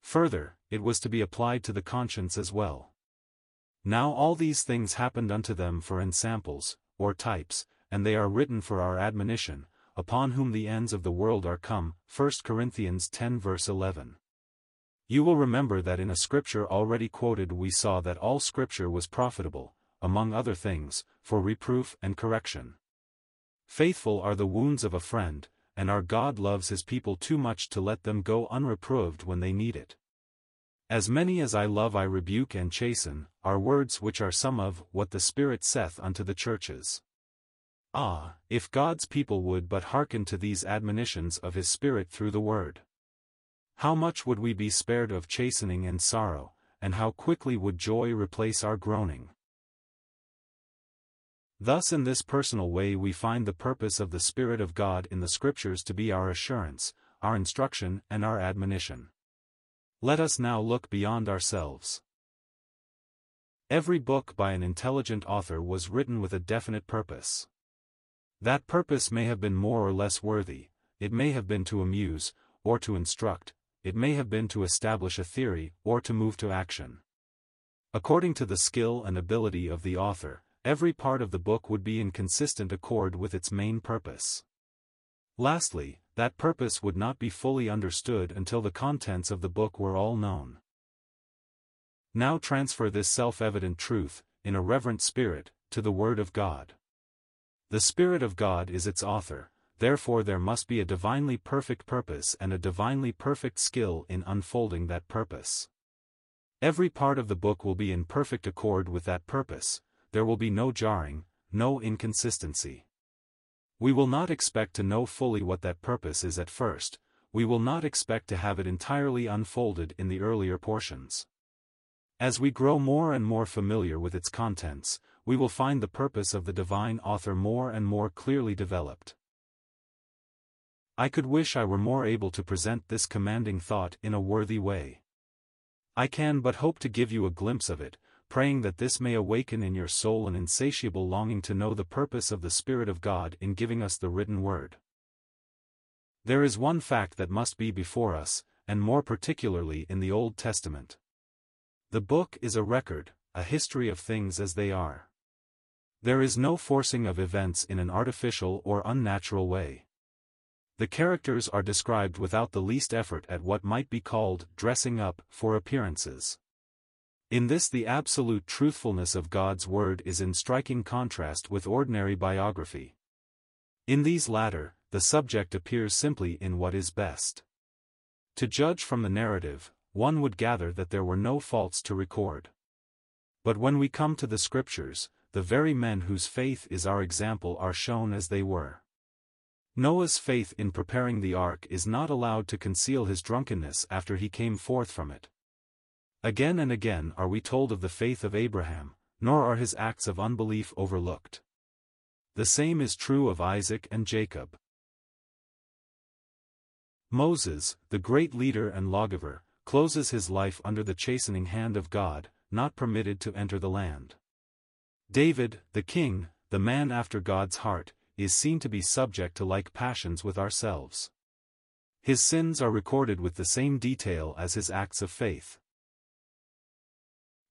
Further, it was to be applied to the conscience as well. Now all these things happened unto them for ensamples, or types, and they are written for our admonition, upon whom the ends of the world are come. 1 Corinthians 10 verse 11. You will remember that in a scripture already quoted we saw that all scripture was profitable, among other things, for reproof and correction. Faithful are the wounds of a friend, and our God loves his people too much to let them go unreproved when they need it. As many as I love I rebuke and chasten, are words which are some of what the Spirit saith unto the churches. Ah, if God's people would but hearken to these admonitions of his Spirit through the Word! How much would we be spared of chastening and sorrow, and how quickly would joy replace our groaning! Thus in this personal way we find the purpose of the Spirit of God in the Scriptures to be our assurance, our instruction and our admonition. Let us now look beyond ourselves. Every book by an intelligent author was written with a definite purpose. That purpose may have been more or less worthy, it may have been to amuse, or to instruct, it may have been to establish a theory, or to move to action. According to the skill and ability of the author, every part of the book would be in consistent accord with its main purpose. Lastly, that purpose would not be fully understood until the contents of the book were all known. Now transfer this self-evident truth, in a reverent spirit, to the Word of God. The Spirit of God is its author, therefore there must be a divinely perfect purpose and a divinely perfect skill in unfolding that purpose. Every part of the book will be in perfect accord with that purpose, there will be no jarring, no inconsistency. We will not expect to know fully what that purpose is at first, we will not expect to have it entirely unfolded in the earlier portions. As we grow more and more familiar with its contents, we will find the purpose of the divine author more and more clearly developed. I could wish I were more able to present this commanding thought in a worthy way. I can but hope to give you a glimpse of it, praying that this may awaken in your soul an insatiable longing to know the purpose of the Spirit of God in giving us the written word. There is one fact that must be before us, and more particularly in the Old Testament. The book is a record, a history of things as they are. There is no forcing of events in an artificial or unnatural way. The characters are described without the least effort at what might be called dressing up for appearances. In this the absolute truthfulness of God's word is in striking contrast with ordinary biography. In these latter, the subject appears simply in what is best. To judge from the narrative, one would gather that there were no faults to record. But when we come to the scriptures, the very men whose faith is our example are shown as they were. Noah's faith in preparing the ark is not allowed to conceal his drunkenness after he came forth from it. Again and again are we told of the faith of Abraham, nor are his acts of unbelief overlooked. The same is true of Isaac and Jacob. Moses, the great leader and lawgiver, closes his life under the chastening hand of God, not permitted to enter the land. David, the king, the man after God's heart, is seen to be subject to like passions with ourselves. His sins are recorded with the same detail as his acts of faith.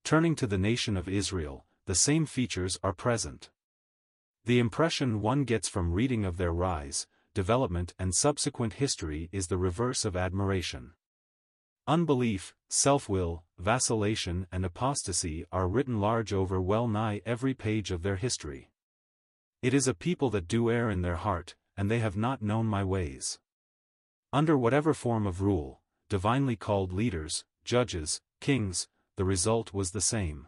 Turning to the nation of Israel, the same features are present. The impression one gets from reading of their rise, development and subsequent history is the reverse of admiration. Unbelief, self-will, vacillation and apostasy are written large over well nigh every page of their history. It is a people that do err in their heart, and they have not known my ways. Under whatever form of rule, divinely called leaders, judges, kings, the result was the same.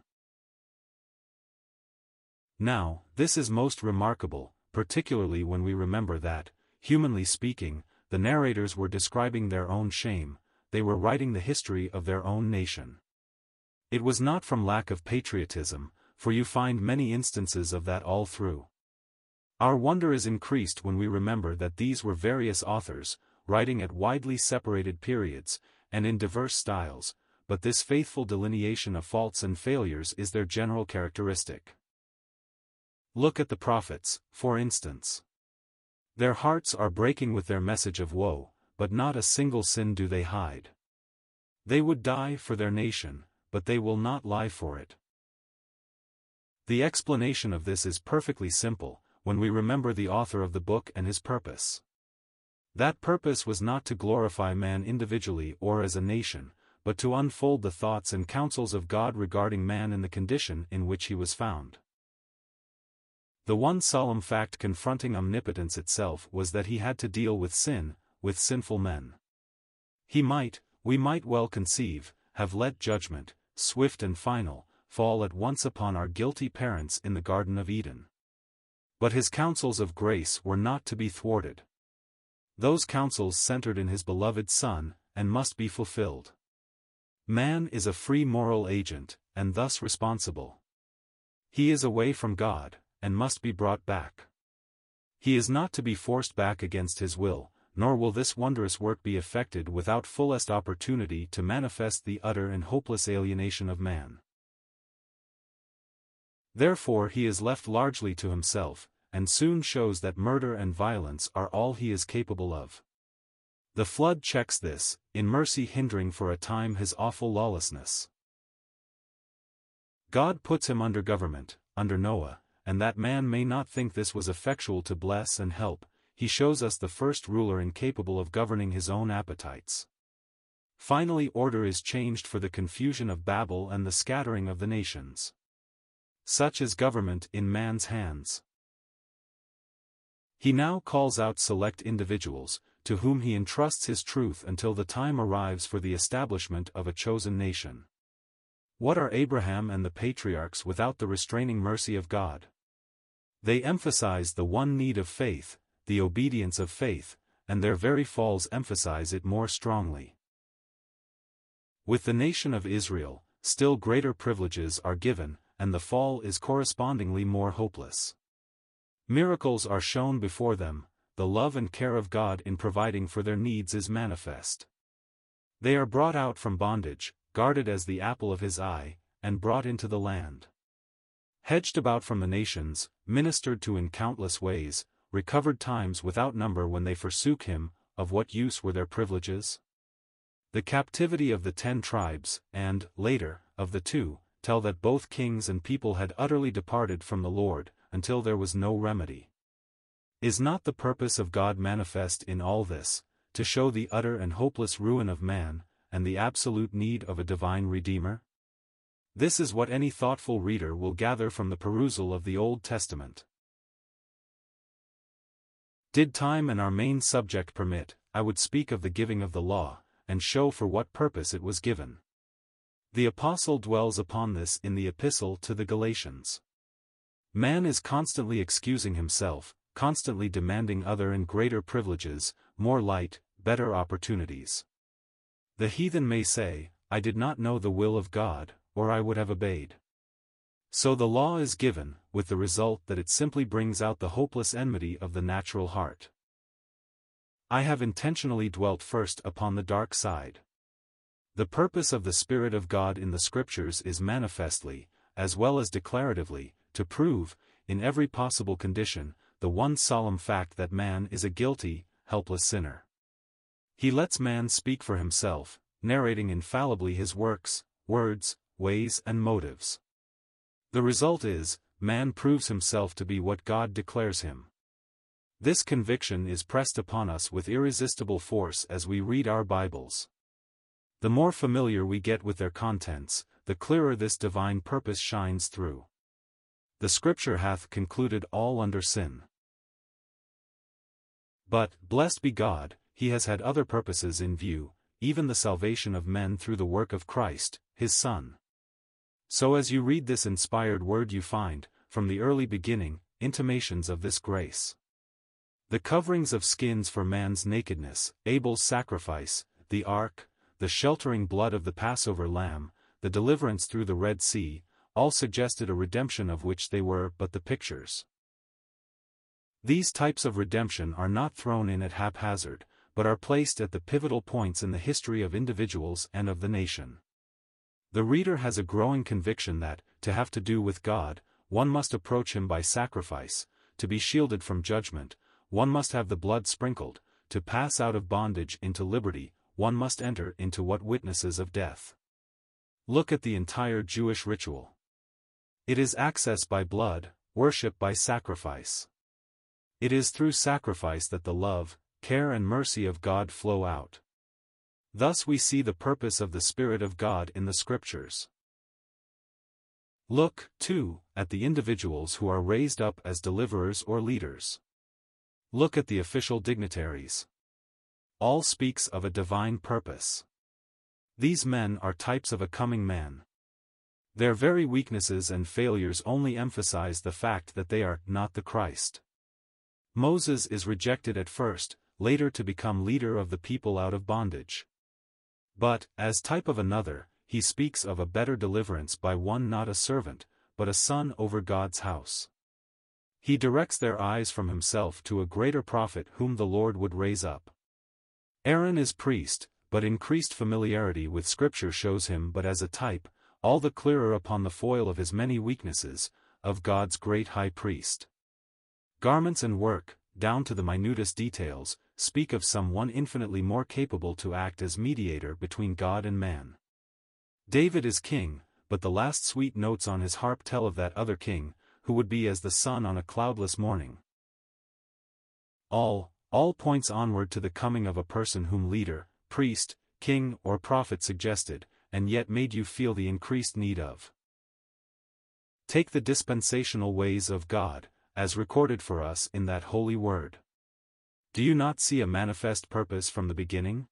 Now, this is most remarkable, particularly when we remember that, humanly speaking, the narrators were describing their own shame, they were writing the history of their own nation. It was not from lack of patriotism, for you find many instances of that all through. Our wonder is increased when we remember that these were various authors, writing at widely separated periods, and in diverse styles, but this faithful delineation of faults and failures is their general characteristic. Look at the prophets, for instance. Their hearts are breaking with their message of woe, but not a single sin do they hide. They would die for their nation, but they will not lie for it. The explanation of this is perfectly simple, when we remember the author of the book and his purpose. That purpose was not to glorify man individually or as a nation, but to unfold the thoughts and counsels of God regarding man in the condition in which he was found. The one solemn fact confronting omnipotence itself was that he had to deal with sin, with sinful men. He might, we might well conceive, have let judgment, swift and final, fall at once upon our guilty parents in the Garden of Eden. But his counsels of grace were not to be thwarted. Those counsels centered in his beloved Son, and must be fulfilled. Man is a free moral agent, and thus responsible. He is away from God, and must be brought back. He is not to be forced back against his will, nor will this wondrous work be effected without fullest opportunity to manifest the utter and hopeless alienation of man. Therefore he is left largely to himself, and soon shows that murder and violence are all he is capable of. The flood checks this, in mercy hindering for a time his awful lawlessness. God puts him under government, under Noah, and that man may not think this was effectual to bless and help, he shows us the first ruler incapable of governing his own appetites. Finally order is changed for the confusion of Babel and the scattering of the nations. Such is government in man's hands. He now calls out select individuals, to whom he entrusts his truth until the time arrives for the establishment of a chosen nation. What are Abraham and the patriarchs without the restraining mercy of God? They emphasize the one need of faith, the obedience of faith, and their very falls emphasize it more strongly. With the nation of Israel, still greater privileges are given, and the fall is correspondingly more hopeless. Miracles are shown before them, the love and care of God in providing for their needs is manifest. They are brought out from bondage, guarded as the apple of his eye, and brought into the land. Hedged about from the nations, ministered to in countless ways, recovered times without number when they forsook him, of what use were their privileges? The captivity of the ten tribes, and, later, of the two, tell that both kings and people had utterly departed from the Lord, until there was no remedy. Is not the purpose of God manifest in all this, to show the utter and hopeless ruin of man, and the absolute need of a divine Redeemer? This is what any thoughtful reader will gather from the perusal of the Old Testament. Did time and our main subject permit, I would speak of the giving of the law, and show for what purpose it was given. The Apostle dwells upon this in the Epistle to the Galatians. Man is constantly excusing himself, constantly demanding other and greater privileges, more light, better opportunities. The heathen may say, I did not know the will of God, or I would have obeyed. So the law is given, with the result that it simply brings out the hopeless enmity of the natural heart. I have intentionally dwelt first upon the dark side. The purpose of the Spirit of God in the Scriptures is manifestly, as well as declaratively, to prove, in every possible condition, the one solemn fact that man is a guilty, helpless sinner. He lets man speak for himself, narrating infallibly his works, words, ways and motives. The result is, man proves himself to be what God declares him. This conviction is pressed upon us with irresistible force as we read our Bibles. The more familiar we get with their contents, the clearer this divine purpose shines through the Scripture hath concluded all under sin. But, blessed be God, he has had other purposes in view, even the salvation of men through the work of Christ, his Son. So as you read this inspired word you find, from the early beginning, intimations of this grace. The coverings of skins for man's nakedness, Abel's sacrifice, the ark, the sheltering blood of the Passover lamb, the deliverance through the Red Sea, all suggested a redemption of which they were but the pictures. These types of redemption are not thrown in at haphazard, but are placed at the pivotal points in the history of individuals and of the nation. The reader has a growing conviction that, to have to do with God, one must approach him by sacrifice, to be shielded from judgment, one must have the blood sprinkled, to pass out of bondage into liberty, one must enter into what witnesses of death. Look at the entire Jewish ritual. It is access by blood, worship by sacrifice. It is through sacrifice that the love, care and mercy of God flow out. Thus we see the purpose of the Spirit of God in the Scriptures. Look, too, at the individuals who are raised up as deliverers or leaders. Look at the official dignitaries. All speaks of a divine purpose. These men are types of a coming man. Their very weaknesses and failures only emphasize the fact that they are not the Christ. Moses is rejected at first, later to become leader of the people out of bondage. But, as type of another, he speaks of a better deliverance by one not a servant, but a son over God's house. He directs their eyes from himself to a greater prophet whom the Lord would raise up. Aaron is priest, but increased familiarity with Scripture shows him but as a type, all the clearer upon the foil of his many weaknesses, of God's great high priest. Garments and work, down to the minutest details, speak of some one infinitely more capable to act as mediator between God and man. David is king, but the last sweet notes on his harp tell of that other king, who would be as the sun on a cloudless morning. All, all points onward to the coming of a person whom leader, priest, king or prophet suggested, and yet made you feel the increased need of. Take the dispensational ways of God, as recorded for us in that holy word. Do you not see a manifest purpose from the beginning?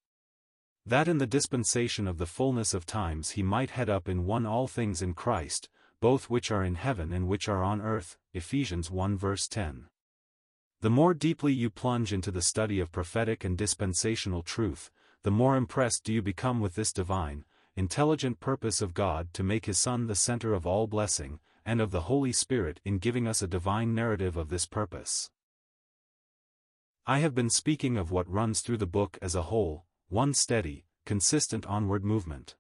That in the dispensation of the fullness of times he might head up in one all things in Christ, both which are in heaven and which are on earth, Ephesians 1 verse 10. The more deeply you plunge into the study of prophetic and dispensational truth, the more impressed do you become with this divine, intelligent purpose of God to make His Son the center of all blessing, and of the Holy Spirit in giving us a divine narrative of this purpose. I have been speaking of what runs through the book as a whole, one steady, consistent onward movement.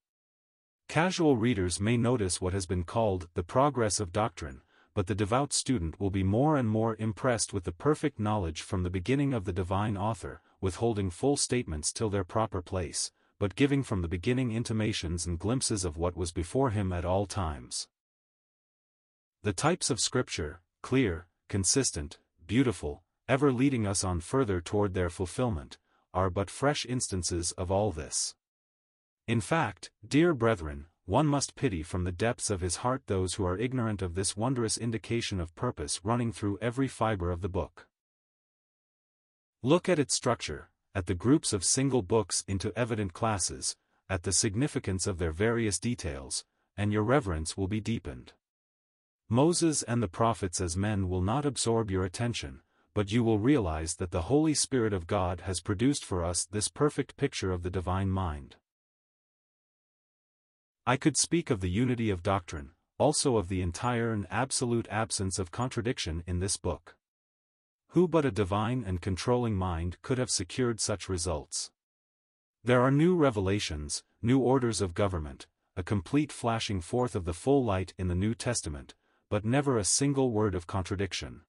Casual readers may notice what has been called the progress of doctrine, but the devout student will be more and more impressed with the perfect knowledge from the beginning of the divine author, withholding full statements till their proper place, but giving from the beginning intimations and glimpses of what was before him at all times. The types of Scripture, clear, consistent, beautiful, ever leading us on further toward their fulfillment, are but fresh instances of all this. In fact, dear brethren, one must pity from the depths of his heart those who are ignorant of this wondrous indication of purpose running through every fiber of the book. Look at its structure, at the groups of single books into evident classes, at the significance of their various details, and your reverence will be deepened. Moses and the prophets as men will not absorb your attention, but you will realize that the Holy Spirit of God has produced for us this perfect picture of the divine mind. I could speak of the unity of doctrine, also of the entire and absolute absence of contradiction in this book. Who but a divine and controlling mind could have secured such results? There are new revelations, new orders of government, a complete flashing forth of the full light in the New Testament, but never a single word of contradiction.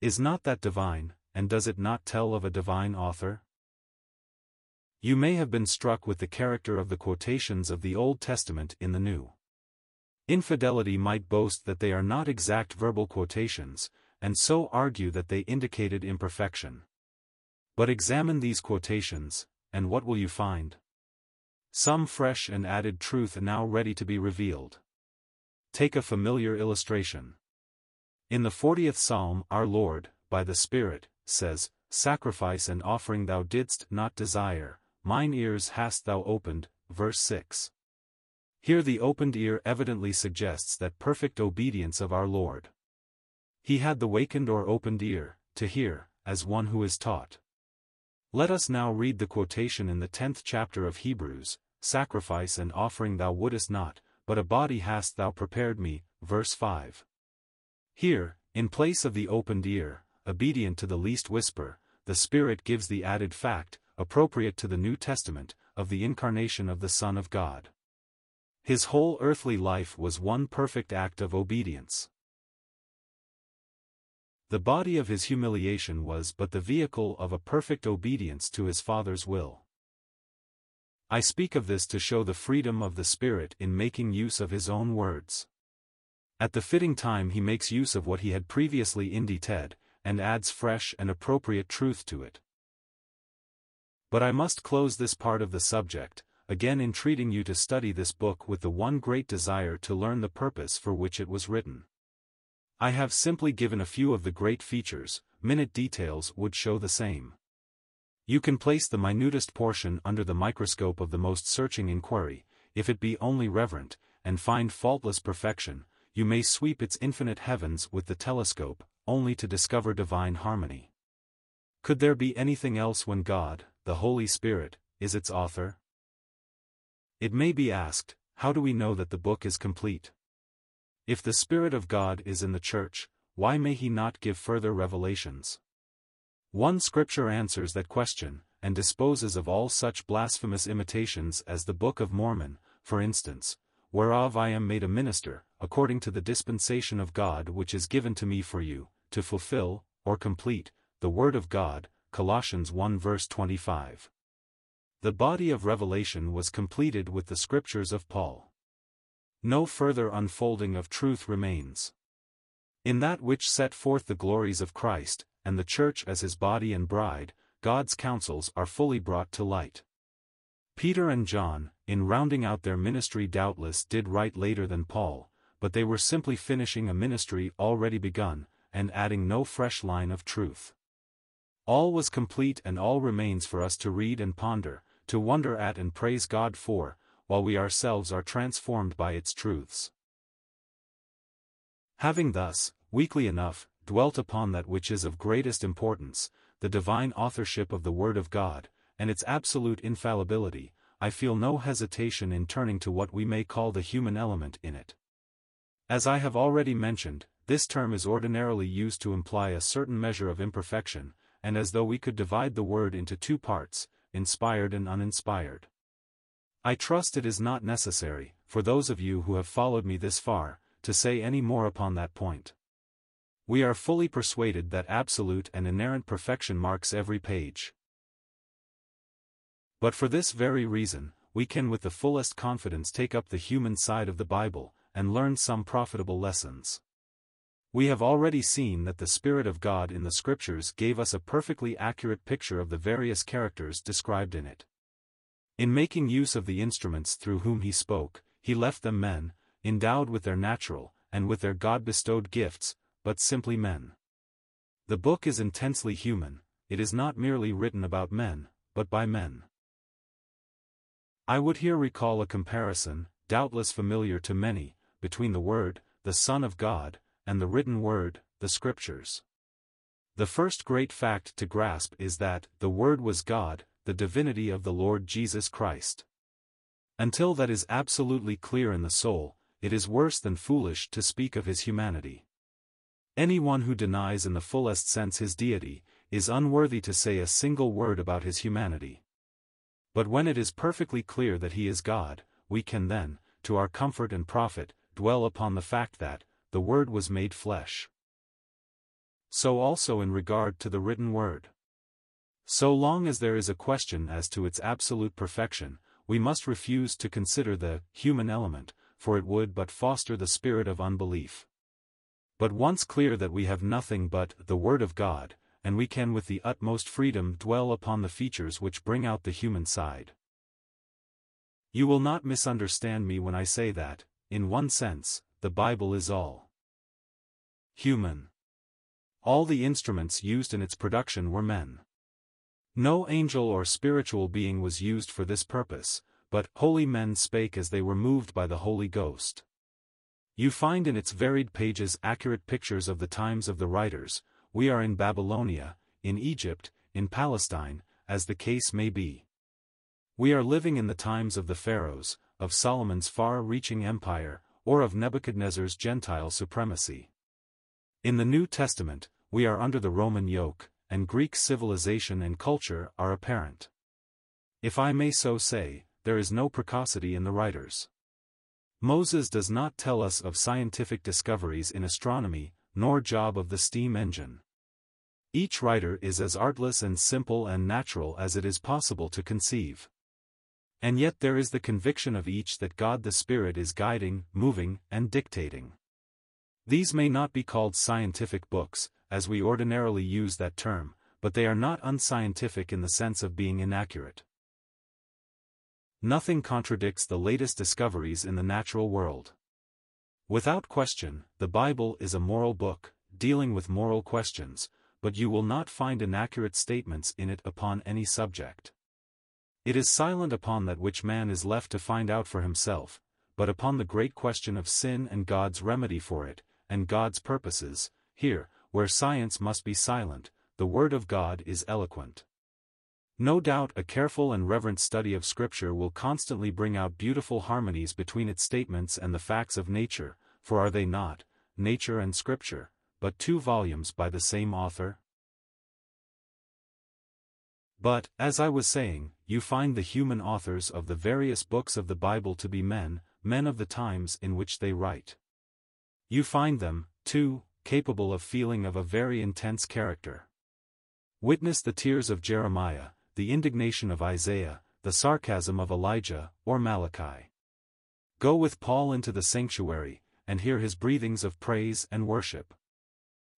Is not that divine, and does it not tell of a divine author? You may have been struck with the character of the quotations of the Old Testament in the New. Infidelity might boast that they are not exact verbal quotations, and so argue that they indicated imperfection. But examine these quotations, and what will you find? Some fresh and added truth now ready to be revealed. Take a familiar illustration. In the 40th Psalm our Lord, by the Spirit, says, Sacrifice and offering thou didst not desire, Mine ears hast thou opened, verse 6. Here the opened ear evidently suggests that perfect obedience of our Lord. He had the wakened or opened ear, to hear, as one who is taught. Let us now read the quotation in the tenth chapter of Hebrews, Sacrifice and offering thou wouldest not, but a body hast thou prepared me, verse 5. Here, in place of the opened ear, obedient to the least whisper, the Spirit gives the added fact, appropriate to the New Testament, of the incarnation of the Son of God. His whole earthly life was one perfect act of obedience. The body of his humiliation was but the vehicle of a perfect obedience to his Father's will. I speak of this to show the freedom of the Spirit in making use of his own words. At the fitting time he makes use of what he had previously indited, and adds fresh and appropriate truth to it. But I must close this part of the subject, again entreating you to study this book with the one great desire to learn the purpose for which it was written. I have simply given a few of the great features, minute details would show the same. You can place the minutest portion under the microscope of the most searching inquiry, if it be only reverent, and find faultless perfection, you may sweep its infinite heavens with the telescope, only to discover divine harmony. Could there be anything else when God, the Holy Spirit, is its author? It may be asked, how do we know that the book is complete? If the Spirit of God is in the Church, why may he not give further revelations? One scripture answers that question, and disposes of all such blasphemous imitations as the Book of Mormon, for instance, whereof I am made a minister, according to the dispensation of God which is given to me for you, to fulfill, or complete, the Word of God, Colossians 1 verse 25. The body of revelation was completed with the scriptures of Paul. No further unfolding of truth remains. In that which set forth the glories of Christ, and the Church as his body and bride, God's counsels are fully brought to light. Peter and John, in rounding out their ministry doubtless did write later than Paul, but they were simply finishing a ministry already begun, and adding no fresh line of truth. All was complete and all remains for us to read and ponder, to wonder at and praise God for, while we ourselves are transformed by its truths. Having thus, weakly enough, dwelt upon that which is of greatest importance, the divine authorship of the Word of God, and its absolute infallibility, I feel no hesitation in turning to what we may call the human element in it. As I have already mentioned, this term is ordinarily used to imply a certain measure of imperfection, and as though we could divide the word into two parts, inspired and uninspired. I trust it is not necessary, for those of you who have followed me this far, to say any more upon that point. We are fully persuaded that absolute and inerrant perfection marks every page. But for this very reason, we can with the fullest confidence take up the human side of the Bible, and learn some profitable lessons. We have already seen that the Spirit of God in the Scriptures gave us a perfectly accurate picture of the various characters described in it. In making use of the instruments through whom he spoke, he left them men, endowed with their natural, and with their God-bestowed gifts, but simply men. The book is intensely human, it is not merely written about men, but by men. I would here recall a comparison, doubtless familiar to many, between the Word, the Son of God, and the written Word, the Scriptures. The first great fact to grasp is that, the Word was God, the divinity of the Lord Jesus Christ. Until that is absolutely clear in the soul, it is worse than foolish to speak of his humanity. Anyone who denies in the fullest sense his deity, is unworthy to say a single word about his humanity. But when it is perfectly clear that he is God, we can then, to our comfort and profit, dwell upon the fact that, the Word was made flesh. So also in regard to the written Word. So long as there is a question as to its absolute perfection, we must refuse to consider the human element, for it would but foster the spirit of unbelief. But once clear that we have nothing but the Word of God, and we can with the utmost freedom dwell upon the features which bring out the human side. You will not misunderstand me when I say that, in one sense, the Bible is all human. All the instruments used in its production were men. No angel or spiritual being was used for this purpose, but holy men spake as they were moved by the Holy Ghost. You find in its varied pages accurate pictures of the times of the writers, we are in Babylonia, in Egypt, in Palestine, as the case may be. We are living in the times of the pharaohs, of Solomon's far-reaching empire, or of Nebuchadnezzar's Gentile supremacy. In the New Testament, we are under the Roman yoke, and Greek civilization and culture are apparent. If I may so say, there is no precocity in the writers. Moses does not tell us of scientific discoveries in astronomy, nor Job of the steam engine. Each writer is as artless and simple and natural as it is possible to conceive. And yet there is the conviction of each that God the Spirit is guiding, moving, and dictating. These may not be called scientific books, as we ordinarily use that term, but they are not unscientific in the sense of being inaccurate. Nothing contradicts the latest discoveries in the natural world. Without question, the Bible is a moral book, dealing with moral questions, but you will not find inaccurate statements in it upon any subject. It is silent upon that which man is left to find out for himself, but upon the great question of sin and God's remedy for it, and God's purposes, here, where science must be silent, the Word of God is eloquent. No doubt a careful and reverent study of Scripture will constantly bring out beautiful harmonies between its statements and the facts of nature, for are they not, nature and Scripture, but two volumes by the same author? But, as I was saying, you find the human authors of the various books of the Bible to be men, men of the times in which they write. You find them, too, capable of feeling of a very intense character. Witness the tears of Jeremiah, the indignation of Isaiah, the sarcasm of Elijah, or Malachi. Go with Paul into the sanctuary, and hear his breathings of praise and worship.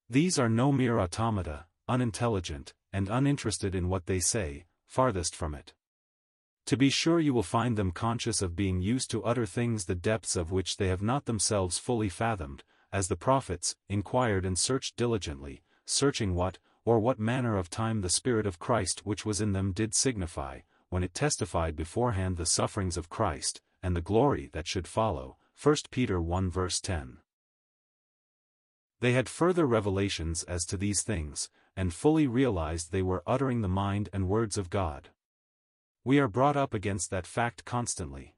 These are no mere automata, unintelligent, and uninterested in what they say, farthest from it. To be sure you will find them conscious of being used to utter things the depths of which they have not themselves fully fathomed, as the prophets, inquired and searched diligently, searching what, or what manner of time the Spirit of Christ which was in them did signify, when it testified beforehand the sufferings of Christ, and the glory that should follow. 1 Peter 1 verse 10. They had further revelations as to these things, and fully realized they were uttering the mind and words of God. We are brought up against that fact constantly.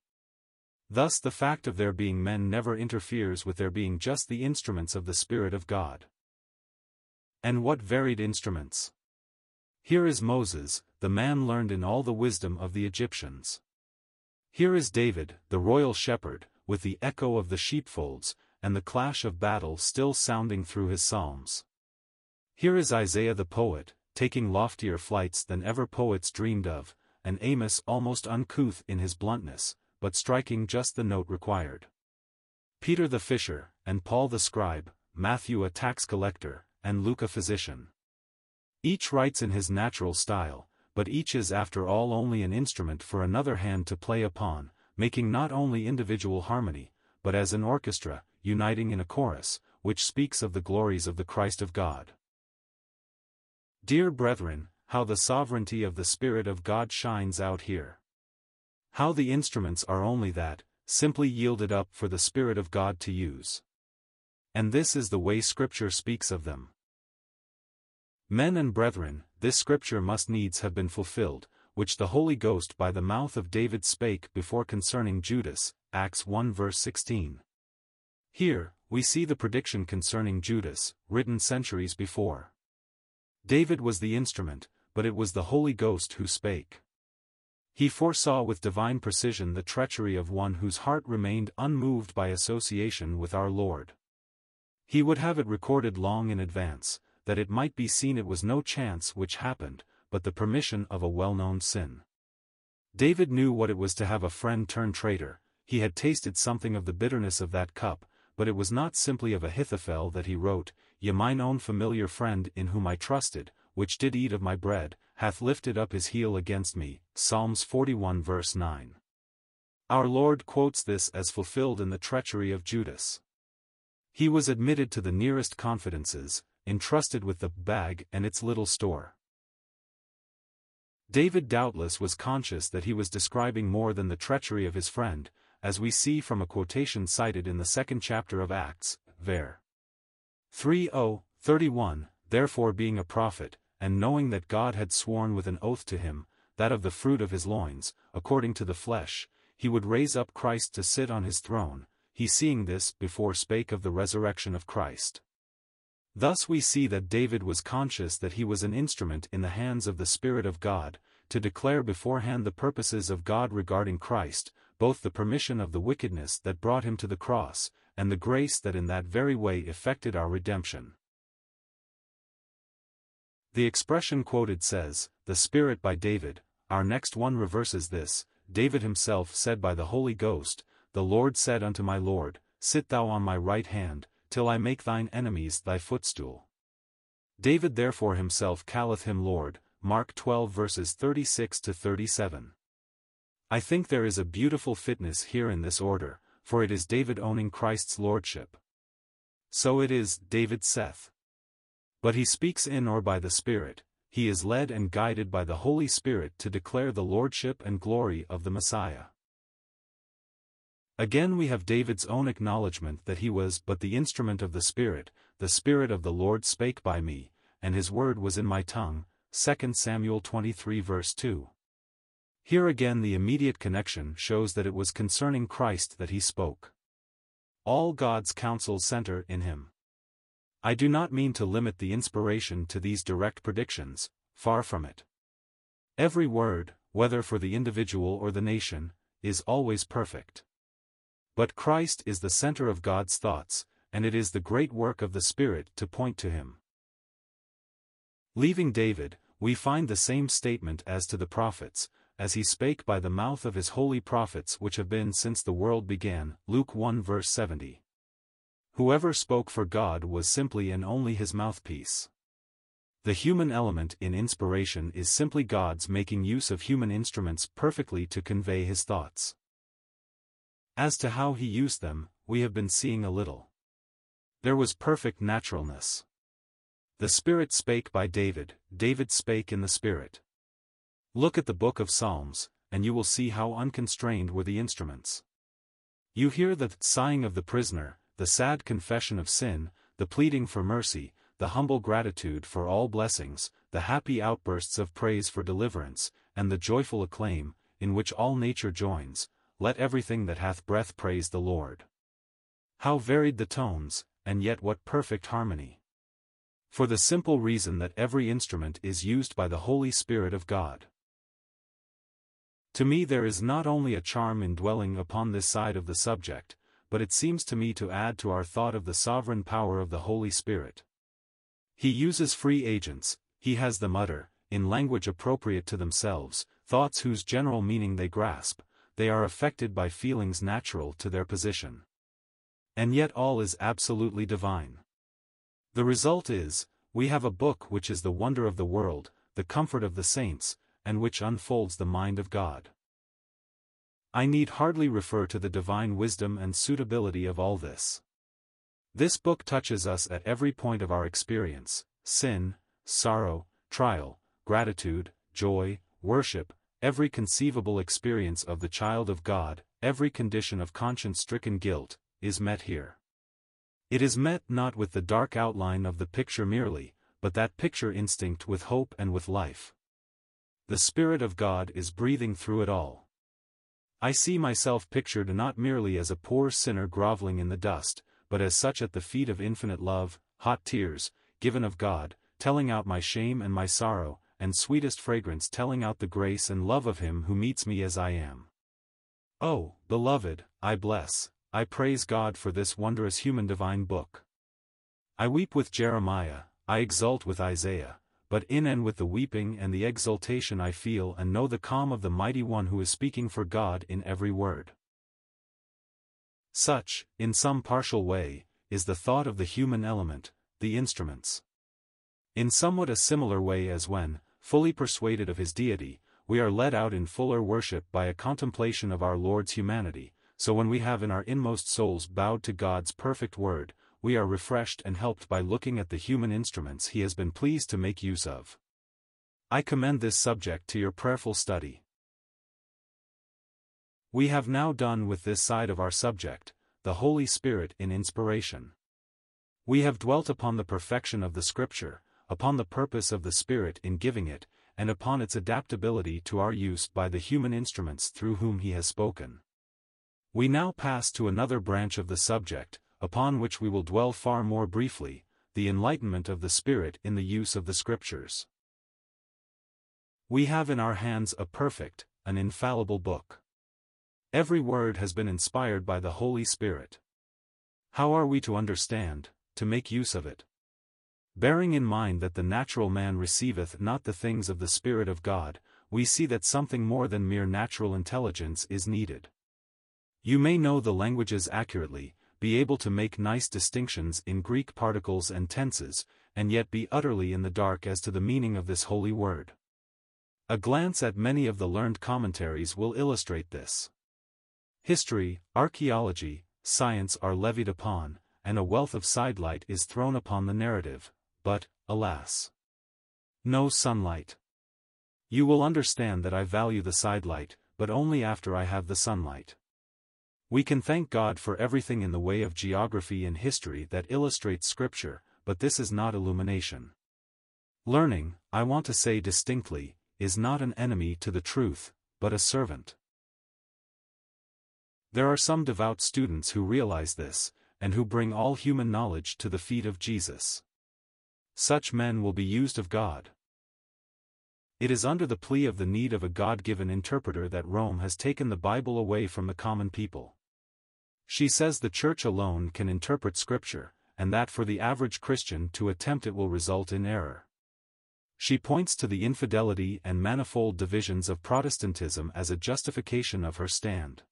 Thus the fact of their being men never interferes with their being just the instruments of the Spirit of God. And what varied instruments! Here is Moses, the man learned in all the wisdom of the Egyptians. Here is David, the royal shepherd, with the echo of the sheepfolds, and the clash of battle still sounding through his psalms. Here is Isaiah the poet, taking loftier flights than ever poets dreamed of, and Amos almost uncouth in his bluntness, but striking just the note required. Peter the fisher, and Paul the scribe, Matthew a tax collector, and Luke a physician. Each writes in his natural style, but each is after all only an instrument for another hand to play upon, making not only individual harmony, but as an orchestra, uniting in a chorus, which speaks of the glories of the Christ of God. Dear brethren, how the sovereignty of the Spirit of God shines out here. How the instruments are only that, simply yielded up for the Spirit of God to use. And this is the way Scripture speaks of them. Men and brethren, this Scripture must needs have been fulfilled, which the Holy Ghost by the mouth of David spake before concerning Judas, Acts 1 verse 16. Here, we see the prediction concerning Judas, written centuries before. David was the instrument, but it was the Holy Ghost who spake. He foresaw with divine precision the treachery of one whose heart remained unmoved by association with our Lord. He would have it recorded long in advance, that it might be seen it was no chance which happened, but the permission of a well-known sin. David knew what it was to have a friend turn traitor, he had tasted something of the bitterness of that cup, but it was not simply of Ahithophel that he wrote, Ye mine own familiar friend in whom I trusted, which did eat of my bread, hath lifted up his heel against me. Psalms 41 verse 9. Our Lord quotes this as fulfilled in the treachery of Judas. He was admitted to the nearest confidences, entrusted with the bag and its little store. David doubtless was conscious that he was describing more than the treachery of his friend, as we see from a quotation cited in the second chapter of Acts, ver. 3 31, therefore being a prophet, and knowing that God had sworn with an oath to him, that of the fruit of his loins, according to the flesh, he would raise up Christ to sit on his throne, he seeing this before spake of the resurrection of Christ. Thus we see that David was conscious that he was an instrument in the hands of the Spirit of God, to declare beforehand the purposes of God regarding Christ, both the permission of the wickedness that brought him to the cross, and the grace that in that very way effected our redemption. The expression quoted says, the Spirit by David, our next one reverses this, David himself said by the Holy Ghost, The Lord said unto my Lord, Sit thou on my right hand, till I make thine enemies thy footstool. David therefore himself calleth him Lord, Mark 12 verses 36 to 37. I think there is a beautiful fitness here in this order, for it is David owning Christ's lordship. So it is, David saith. But he speaks in or by the Spirit, he is led and guided by the Holy Spirit to declare the lordship and glory of the Messiah. Again we have David's own acknowledgement that he was but the instrument of the Spirit, the Spirit of the Lord spake by me, and his word was in my tongue, 2 Samuel 23 verse 2. Here again the immediate connection shows that it was concerning Christ that he spoke. All God's counsels center in him. I do not mean to limit the inspiration to these direct predictions, far from it. Every word, whether for the individual or the nation, is always perfect. But Christ is the center of God's thoughts, and it is the great work of the Spirit to point to him. Leaving David, we find the same statement as to the prophets, as he spake by the mouth of his holy prophets which have been since the world began, Luke 1 verse 70. Whoever spoke for God was simply and only his mouthpiece. The human element in inspiration is simply God's making use of human instruments perfectly to convey his thoughts. As to how he used them, we have been seeing a little. There was perfect naturalness. The Spirit spake by David, David spake in the Spirit. Look at the book of Psalms, and you will see how unconstrained were the instruments. You hear the sighing of the prisoner, the sad confession of sin, the pleading for mercy, the humble gratitude for all blessings, the happy outbursts of praise for deliverance, and the joyful acclaim, in which all nature joins, let everything that hath breath praise the Lord. How varied the tones, and yet what perfect harmony. For the simple reason that every instrument is used by the Holy Spirit of God. To me there is not only a charm in dwelling upon this side of the subject, but it seems to me to add to our thought of the sovereign power of the Holy Spirit. He uses free agents, he has them utter, in language appropriate to themselves, thoughts whose general meaning they grasp, they are affected by feelings natural to their position. And yet all is absolutely divine. The result is, we have a book which is the wonder of the world, the comfort of the saints, and which unfolds the mind of God. I need hardly refer to the divine wisdom and suitability of all this. This book touches us at every point of our experience, sin, sorrow, trial, gratitude, joy, worship, every conceivable experience of the child of God, every condition of conscience-stricken guilt, is met here. It is met not with the dark outline of the picture merely, but that picture instinct with hope and with life. The Spirit of God is breathing through it all. I see myself pictured not merely as a poor sinner groveling in the dust, but as such at the feet of infinite love, hot tears, given of God, telling out my shame and my sorrow, and sweetest fragrance telling out the grace and love of him who meets me as I am. Oh, beloved, I bless, I praise God for this wondrous human divine book. I weep with Jeremiah, I exult with Isaiah, but in and with the weeping and the exultation I feel and know the calm of the mighty one who is speaking for God in every word. Such, in some partial way, is the thought of the human element, the instruments. In somewhat a similar way as when, fully persuaded of his deity, we are led out in fuller worship by a contemplation of our Lord's humanity, so when we have in our inmost souls bowed to God's perfect word, we are refreshed and helped by looking at the human instruments he has been pleased to make use of. I commend this subject to your prayerful study. We have now done with this side of our subject, the Holy Spirit in inspiration. We have dwelt upon the perfection of the Scripture, upon the purpose of the Spirit in giving it, and upon its adaptability to our use by the human instruments through whom he has spoken. We now pass to another branch of the subject, upon which we will dwell far more briefly, the enlightenment of the Spirit in the use of the Scriptures. We have in our hands a perfect, an infallible book. Every word has been inspired by the Holy Spirit. How are we to understand, to make use of it? Bearing in mind that the natural man receiveth not the things of the Spirit of God, we see that something more than mere natural intelligence is needed. You may know the languages accurately, be able to make nice distinctions in Greek particles and tenses, and yet be utterly in the dark as to the meaning of this holy word. A glance at many of the learned commentaries will illustrate this. History, archaeology, science are levied upon, and a wealth of sidelight is thrown upon the narrative, but, alas! No sunlight. You will understand that I value the sidelight, but only after I have the sunlight. We can thank God for everything in the way of geography and history that illustrates Scripture, but this is not illumination. Learning, I want to say distinctly, is not an enemy to the truth, but a servant. There are some devout students who realize this, and who bring all human knowledge to the feet of Jesus such men will be used of God. It is under the plea of the need of a God-given interpreter that Rome has taken the Bible away from the common people. She says the Church alone can interpret Scripture, and that for the average Christian to attempt it will result in error. She points to the infidelity and manifold divisions of Protestantism as a justification of her stand.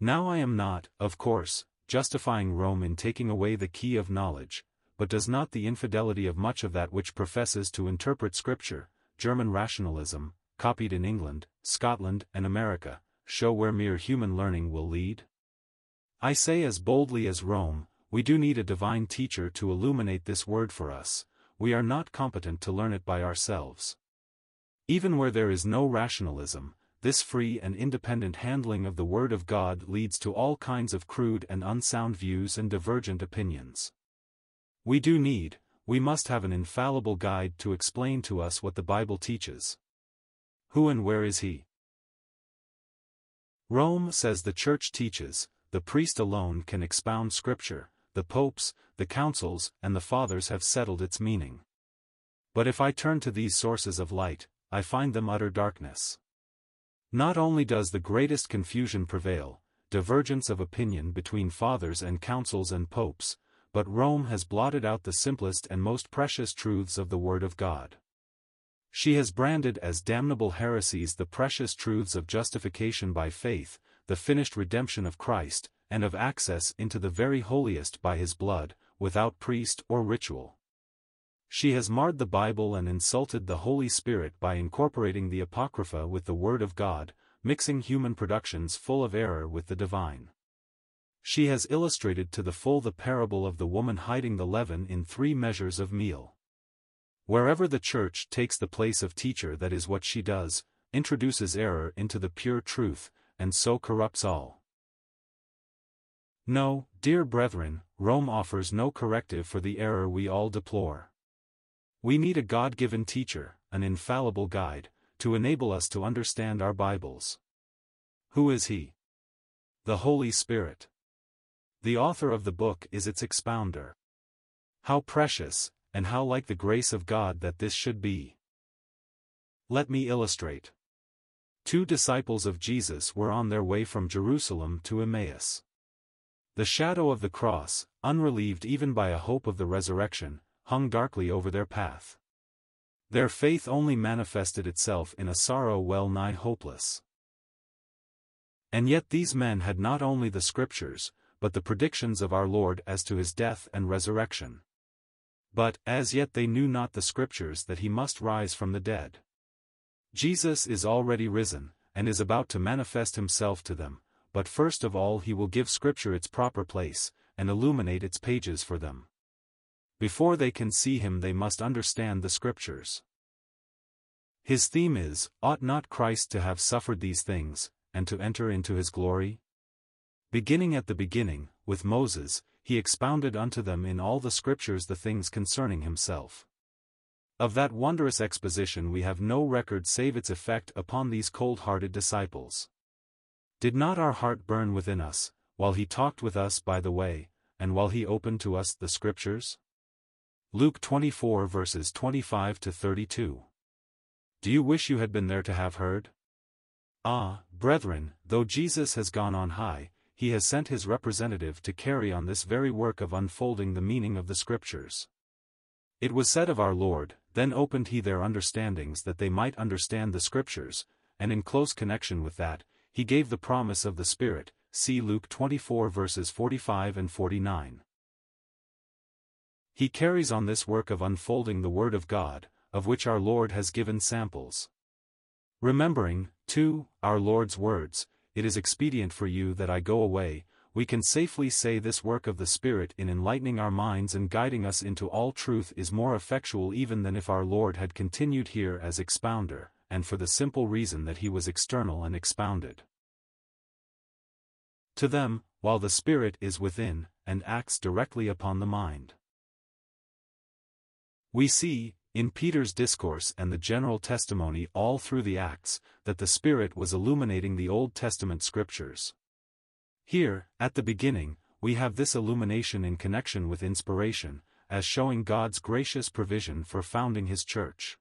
Now I am not, of course, justifying Rome in taking away the key of knowledge, but does not the infidelity of much of that which professes to interpret Scripture, German rationalism, copied in England, Scotland and America, show where mere human learning will lead? I say as boldly as Rome, we do need a divine teacher to illuminate this word for us, we are not competent to learn it by ourselves. Even where there is no rationalism, this free and independent handling of the Word of God leads to all kinds of crude and unsound views and divergent opinions. We do need, we must have an infallible guide to explain to us what the Bible teaches. Who and where is he? Rome says the Church teaches, the priest alone can expound Scripture, the popes, the councils, and the fathers have settled its meaning. But if I turn to these sources of light, I find them utter darkness. Not only does the greatest confusion prevail, divergence of opinion between fathers and councils and popes, but Rome has blotted out the simplest and most precious truths of the Word of God. She has branded as damnable heresies the precious truths of justification by faith, the finished redemption of Christ, and of access into the very holiest by his blood, without priest or ritual. She has marred the Bible and insulted the Holy Spirit by incorporating the Apocrypha with the Word of God, mixing human productions full of error with the divine. She has illustrated to the full the parable of the woman hiding the leaven in three measures of meal. Wherever the Church takes the place of teacher that is what she does, introduces error into the pure truth, and so corrupts all. No, dear brethren, Rome offers no corrective for the error we all deplore. We need a God-given teacher, an infallible guide, to enable us to understand our Bibles. Who is he? The Holy Spirit. The author of the book is its expounder. How precious, and how like the grace of God that this should be. Let me illustrate. Two disciples of Jesus were on their way from Jerusalem to Emmaus. The shadow of the cross, unrelieved even by a hope of the resurrection, hung darkly over their path. Their faith only manifested itself in a sorrow well nigh hopeless. And yet these men had not only the scriptures, but the predictions of our Lord as to his death and resurrection. But, as yet they knew not the scriptures that he must rise from the dead. Jesus is already risen, and is about to manifest himself to them, but first of all he will give Scripture its proper place, and illuminate its pages for them. Before they can see him they must understand the Scriptures. His theme is, Ought not Christ to have suffered these things, and to enter into his glory? Beginning at the beginning, with Moses, he expounded unto them in all the Scriptures the things concerning himself. Of that wondrous exposition we have no record save its effect upon these cold-hearted disciples. Did not our heart burn within us, while he talked with us by the way, and while he opened to us the Scriptures? Luke 24 verses 25 to 32. Do you wish you had been there to have heard? Ah, brethren, though Jesus has gone on high, he has sent his representative to carry on this very work of unfolding the meaning of the Scriptures. It was said of our Lord, then opened he their understandings that they might understand the Scriptures, and in close connection with that, he gave the promise of the Spirit, see Luke 24 verses 45 and 49. He carries on this work of unfolding the Word of God, of which our Lord has given samples. Remembering, too, our Lord's words, it is expedient for you that I go away, we can safely say this work of the Spirit in enlightening our minds and guiding us into all truth is more effectual even than if our Lord had continued here as expounder, and for the simple reason that he was external and expounded. To them, while the Spirit is within, and acts directly upon the mind. We see, in Peter's discourse and the general testimony all through the Acts, that the Spirit was illuminating the Old Testament scriptures. Here, at the beginning, we have this illumination in connection with inspiration, as showing God's gracious provision for founding His church.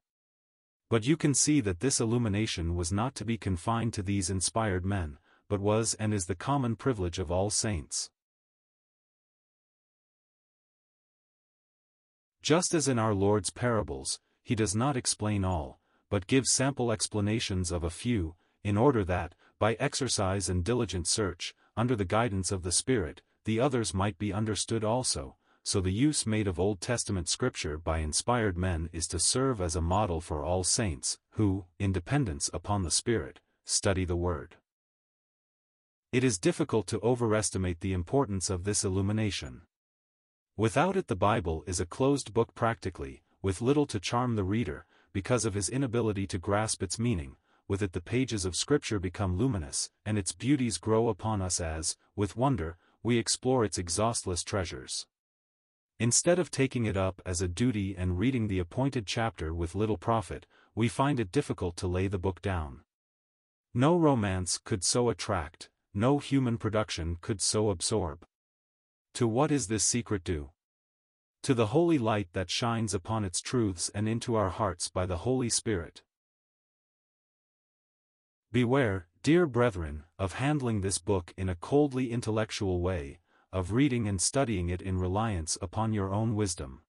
But you can see that this illumination was not to be confined to these inspired men, but was and is the common privilege of all saints. Just as in our Lord's parables, He does not explain all, but gives sample explanations of a few, in order that, by exercise and diligent search, under the guidance of the Spirit, the others might be understood also, so the use made of Old Testament scripture by inspired men is to serve as a model for all saints, who, in dependence upon the Spirit, study the Word. It is difficult to overestimate the importance of this illumination. Without it the Bible is a closed book practically, with little to charm the reader, because of his inability to grasp its meaning, with it the pages of Scripture become luminous, and its beauties grow upon us as, with wonder, we explore its exhaustless treasures. Instead of taking it up as a duty and reading the appointed chapter with little profit, we find it difficult to lay the book down. No romance could so attract, no human production could so absorb. To what is this secret due? To the holy light that shines upon its truths and into our hearts by the Holy Spirit. Beware, dear brethren, of handling this book in a coldly intellectual way, of reading and studying it in reliance upon your own wisdom.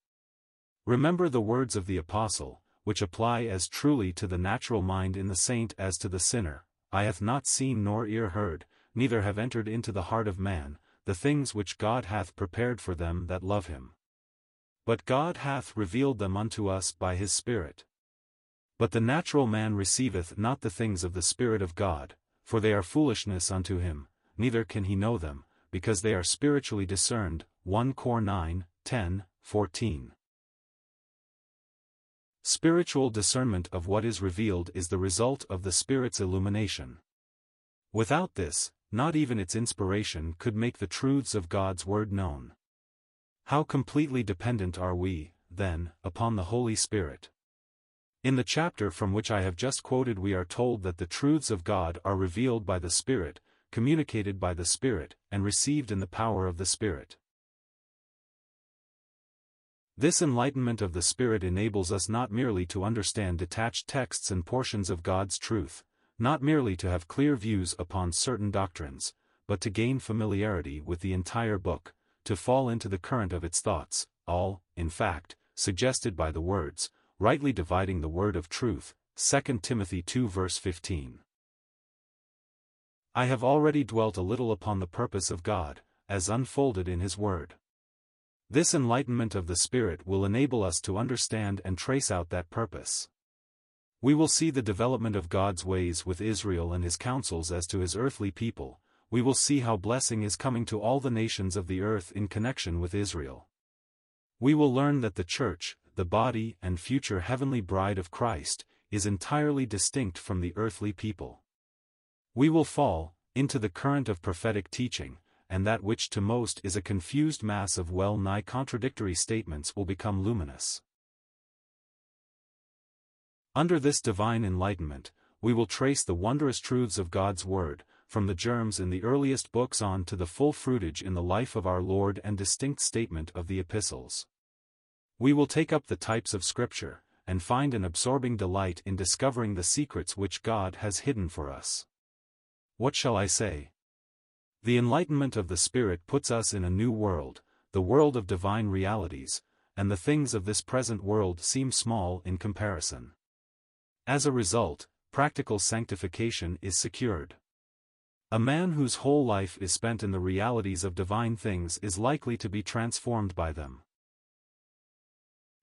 Remember the words of the Apostle, which apply as truly to the natural mind in the saint as to the sinner, I hath not seen nor ear heard, neither have entered into the heart of man, the things which God hath prepared for them that love him. But God hath revealed them unto us by his Spirit. But the natural man receiveth not the things of the Spirit of God, for they are foolishness unto him, neither can he know them, because they are spiritually discerned. 1 Cor 9, 10, 14. Spiritual discernment of what is revealed is the result of the Spirit's illumination. Without this, not even its inspiration could make the truths of God's Word known. How completely dependent are we, then, upon the Holy Spirit? In the chapter from which I have just quoted we are told that the truths of God are revealed by the Spirit, communicated by the Spirit, and received in the power of the Spirit. This enlightenment of the Spirit enables us not merely to understand detached texts and portions of God's truth, not merely to have clear views upon certain doctrines, but to gain familiarity with the entire book, to fall into the current of its thoughts, all, in fact, suggested by the words, rightly dividing the word of truth, 2 Timothy 2 verse 15. I have already dwelt a little upon the purpose of God, as unfolded in His Word. This enlightenment of the Spirit will enable us to understand and trace out that purpose. We will see the development of God's ways with Israel and his counsels as to his earthly people, we will see how blessing is coming to all the nations of the earth in connection with Israel. We will learn that the Church, the body and future heavenly bride of Christ, is entirely distinct from the earthly people. We will fall, into the current of prophetic teaching, and that which to most is a confused mass of well-nigh contradictory statements will become luminous. Under this divine enlightenment, we will trace the wondrous truths of God's Word, from the germs in the earliest books on to the full fruitage in the life of our Lord and distinct statement of the epistles. We will take up the types of Scripture, and find an absorbing delight in discovering the secrets which God has hidden for us. What shall I say? The enlightenment of the Spirit puts us in a new world, the world of divine realities, and the things of this present world seem small in comparison. As a result, practical sanctification is secured. A man whose whole life is spent in the realities of divine things is likely to be transformed by them.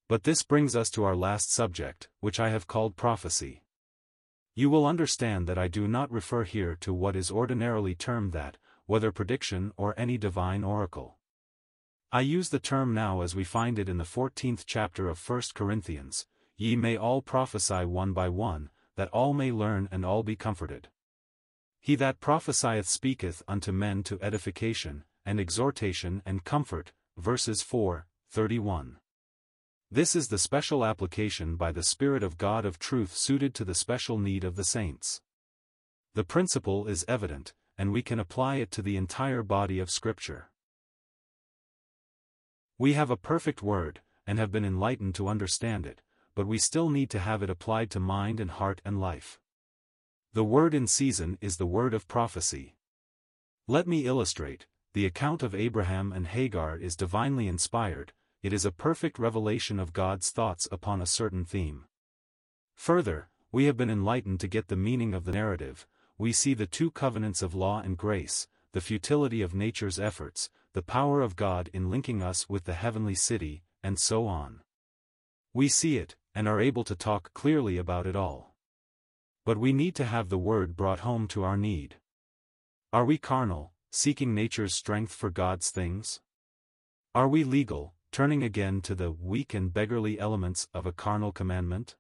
But this brings us to our last subject, which I have called prophecy. You will understand that I do not refer here to what is ordinarily termed that, whether prediction or any divine oracle. I use the term now as we find it in the 14th chapter of 1 Corinthians, Ye may all prophesy one by one, that all may learn and all be comforted. He that prophesieth speaketh unto men to edification, and exhortation and comfort, verses 4, 31. This is the special application by the Spirit of God of truth suited to the special need of the saints. The principle is evident, and we can apply it to the entire body of Scripture. We have a perfect word, and have been enlightened to understand it, but we still need to have it applied to mind and heart and life. The word in season is the word of prophecy. Let me illustrate, the account of Abraham and Hagar is divinely inspired, it is a perfect revelation of God's thoughts upon a certain theme. Further, we have been enlightened to get the meaning of the narrative, we see the two covenants of law and grace, the futility of nature's efforts, the power of God in linking us with the heavenly city, and so on. We see it, and are able to talk clearly about it all. But we need to have the word brought home to our need. Are we carnal, seeking nature's strength for God's things? Are we legal, turning again to the weak and beggarly elements of a carnal commandment?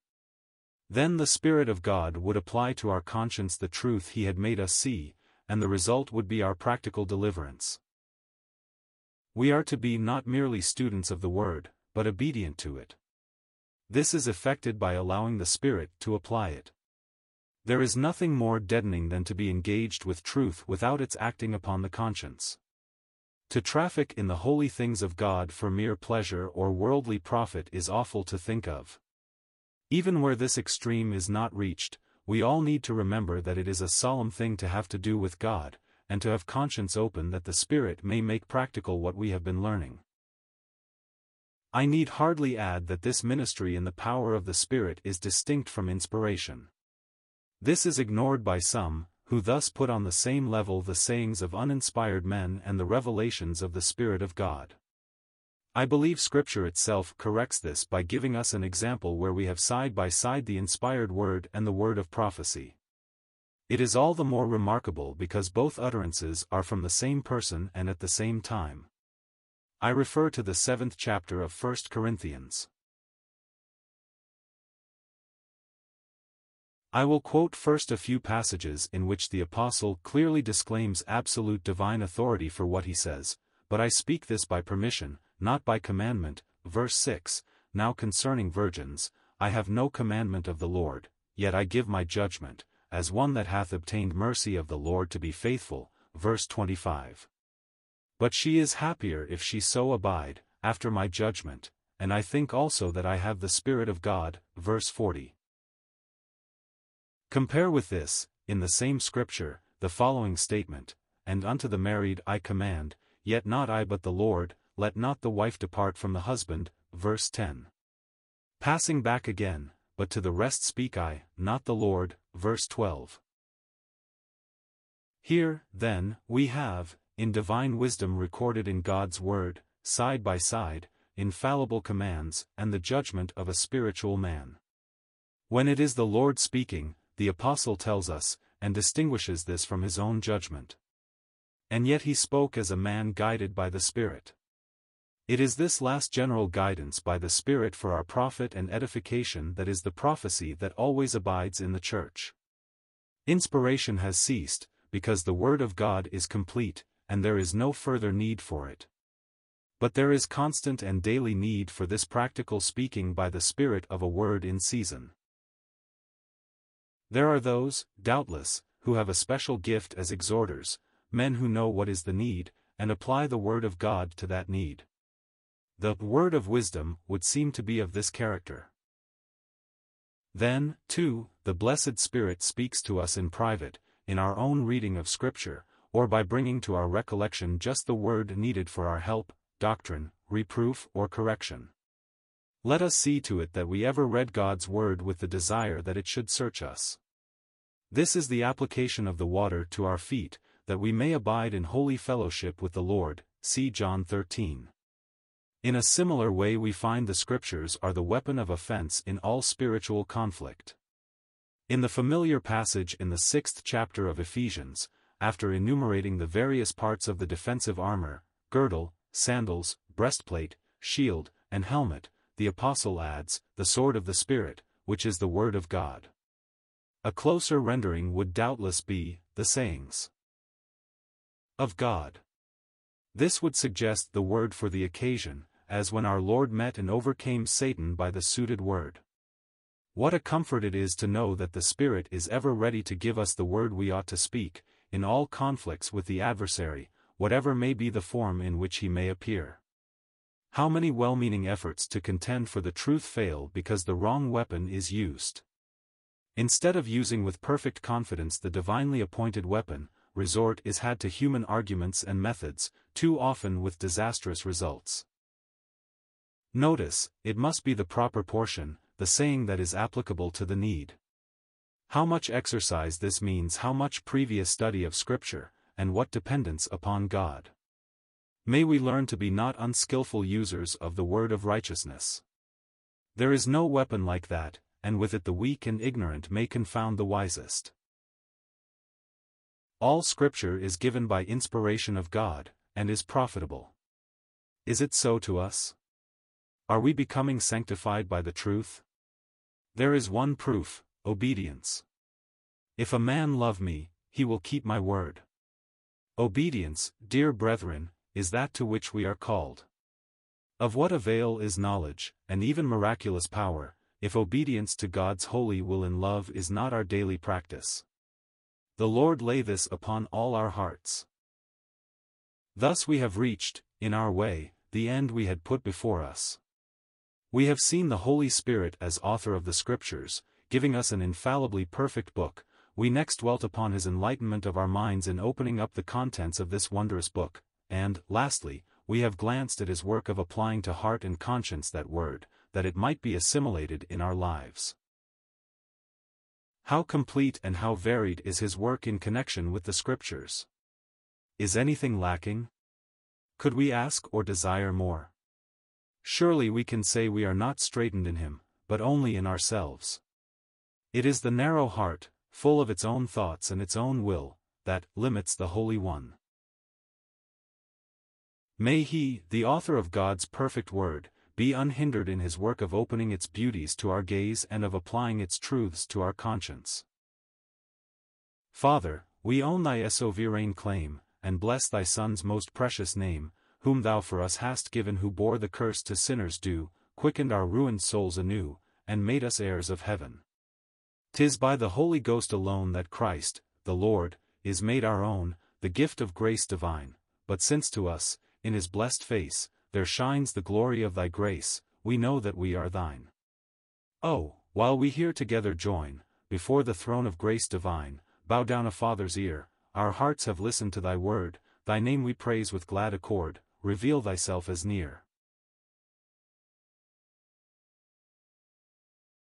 Then the Spirit of God would apply to our conscience the truth He had made us see, and the result would be our practical deliverance. We are to be not merely students of the Word, but obedient to it. This is effected by allowing the Spirit to apply it. There is nothing more deadening than to be engaged with truth without its acting upon the conscience. To traffic in the holy things of God for mere pleasure or worldly profit is awful to think of. Even where this extreme is not reached, we all need to remember that it is a solemn thing to have to do with God, and to have conscience open that the Spirit may make practical what we have been learning. I need hardly add that this ministry in the power of the Spirit is distinct from inspiration. This is ignored by some, who thus put on the same level the sayings of uninspired men and the revelations of the Spirit of God. I believe Scripture itself corrects this by giving us an example where we have side by side the inspired word and the word of prophecy. It is all the more remarkable because both utterances are from the same person and at the same time. I refer to the seventh chapter of 1 Corinthians. I will quote first a few passages in which the Apostle clearly disclaims absolute divine authority for what he says, but I speak this by permission, not by commandment, verse 6, Now concerning virgins, I have no commandment of the Lord, yet I give my judgment, as one that hath obtained mercy of the Lord to be faithful, verse 25. But she is happier if she so abide, after my judgment, and I think also that I have the Spirit of God, verse 40. Compare with this, in the same scripture, the following statement, And unto the married I command, yet not I but the Lord, let not the wife depart from the husband, verse 10. Passing back again, but to the rest speak I, not the Lord, verse 12. Here, then, we have, in divine wisdom recorded in God's Word, side by side, infallible commands, and the judgment of a spiritual man. When it is the Lord speaking, the Apostle tells us, and distinguishes this from his own judgment. And yet he spoke as a man guided by the Spirit. It is this last general guidance by the Spirit for our profit and edification that is the prophecy that always abides in the Church. Inspiration has ceased, because the Word of God is complete, and there is no further need for it. But there is constant and daily need for this practical speaking by the Spirit of a word in season. There are those, doubtless, who have a special gift as exhorters, men who know what is the need, and apply the Word of God to that need. The word of wisdom would seem to be of this character. Then, too, the blessed Spirit speaks to us in private, in our own reading of Scripture, or by bringing to our recollection just the word needed for our help, doctrine, reproof or correction. Let us see to it that we ever read God's word with the desire that it should search us. This is the application of the water to our feet, that we may abide in holy fellowship with the Lord, see John 13. In a similar way we find the scriptures are the weapon of offense in all spiritual conflict. In the familiar passage in the sixth chapter of Ephesians, after enumerating the various parts of the defensive armor, girdle, sandals, breastplate, shield, and helmet, the apostle adds, the sword of the Spirit, which is the word of God. A closer rendering would doubtless be, the sayings of God. This would suggest the word for the occasion, as when our Lord met and overcame Satan by the suited word. What a comfort it is to know that the Spirit is ever ready to give us the word we ought to speak, in all conflicts with the adversary, whatever may be the form in which he may appear. How many well-meaning efforts to contend for the truth fail because the wrong weapon is used. Instead of using with perfect confidence the divinely appointed weapon, resort is had to human arguments and methods, too often with disastrous results. Notice, it must be the proper portion, the saying that is applicable to the need. How much exercise this means how much previous study of Scripture, and what dependence upon God. May we learn to be not unskillful users of the word of righteousness. There is no weapon like that, and with it the weak and ignorant may confound the wisest. All Scripture is given by inspiration of God, and is profitable. Is it so to us? Are we becoming sanctified by the truth? There is one proof, obedience. If a man love me, he will keep my word. Obedience, dear brethren, is that to which we are called. Of what avail is knowledge, and even miraculous power, if obedience to God's holy will in love is not our daily practice? The Lord lay this upon all our hearts. Thus we have reached, in our way, the end we had put before us. We have seen the Holy Spirit as author of the Scriptures, giving us an infallibly perfect book, we next dwelt upon his enlightenment of our minds in opening up the contents of this wondrous book, and, lastly, we have glanced at his work of applying to heart and conscience that word, that it might be assimilated in our lives. How complete and how varied is his work in connection with the Scriptures. Is anything lacking? Could we ask or desire more? Surely we can say we are not straitened in him, but only in ourselves. It is the narrow heart, full of its own thoughts and its own will, that limits the Holy One. May he, the author of God's perfect word, be unhindered in his work of opening its beauties to our gaze and of applying its truths to our conscience. Father, we own thy sovereign claim, and bless thy Son's most precious name, whom thou for us hast given who bore the curse to sinners due, quickened our ruined souls anew, and made us heirs of heaven. Tis by the Holy Ghost alone that Christ, the Lord, is made our own, the gift of grace divine, but since to us, in his blessed face, there shines the glory of thy grace, we know that we are thine. Oh, while we here together join, before the throne of grace divine, bow down a Father's ear, our hearts have listened to thy word, thy name we praise with glad accord, reveal thyself as near.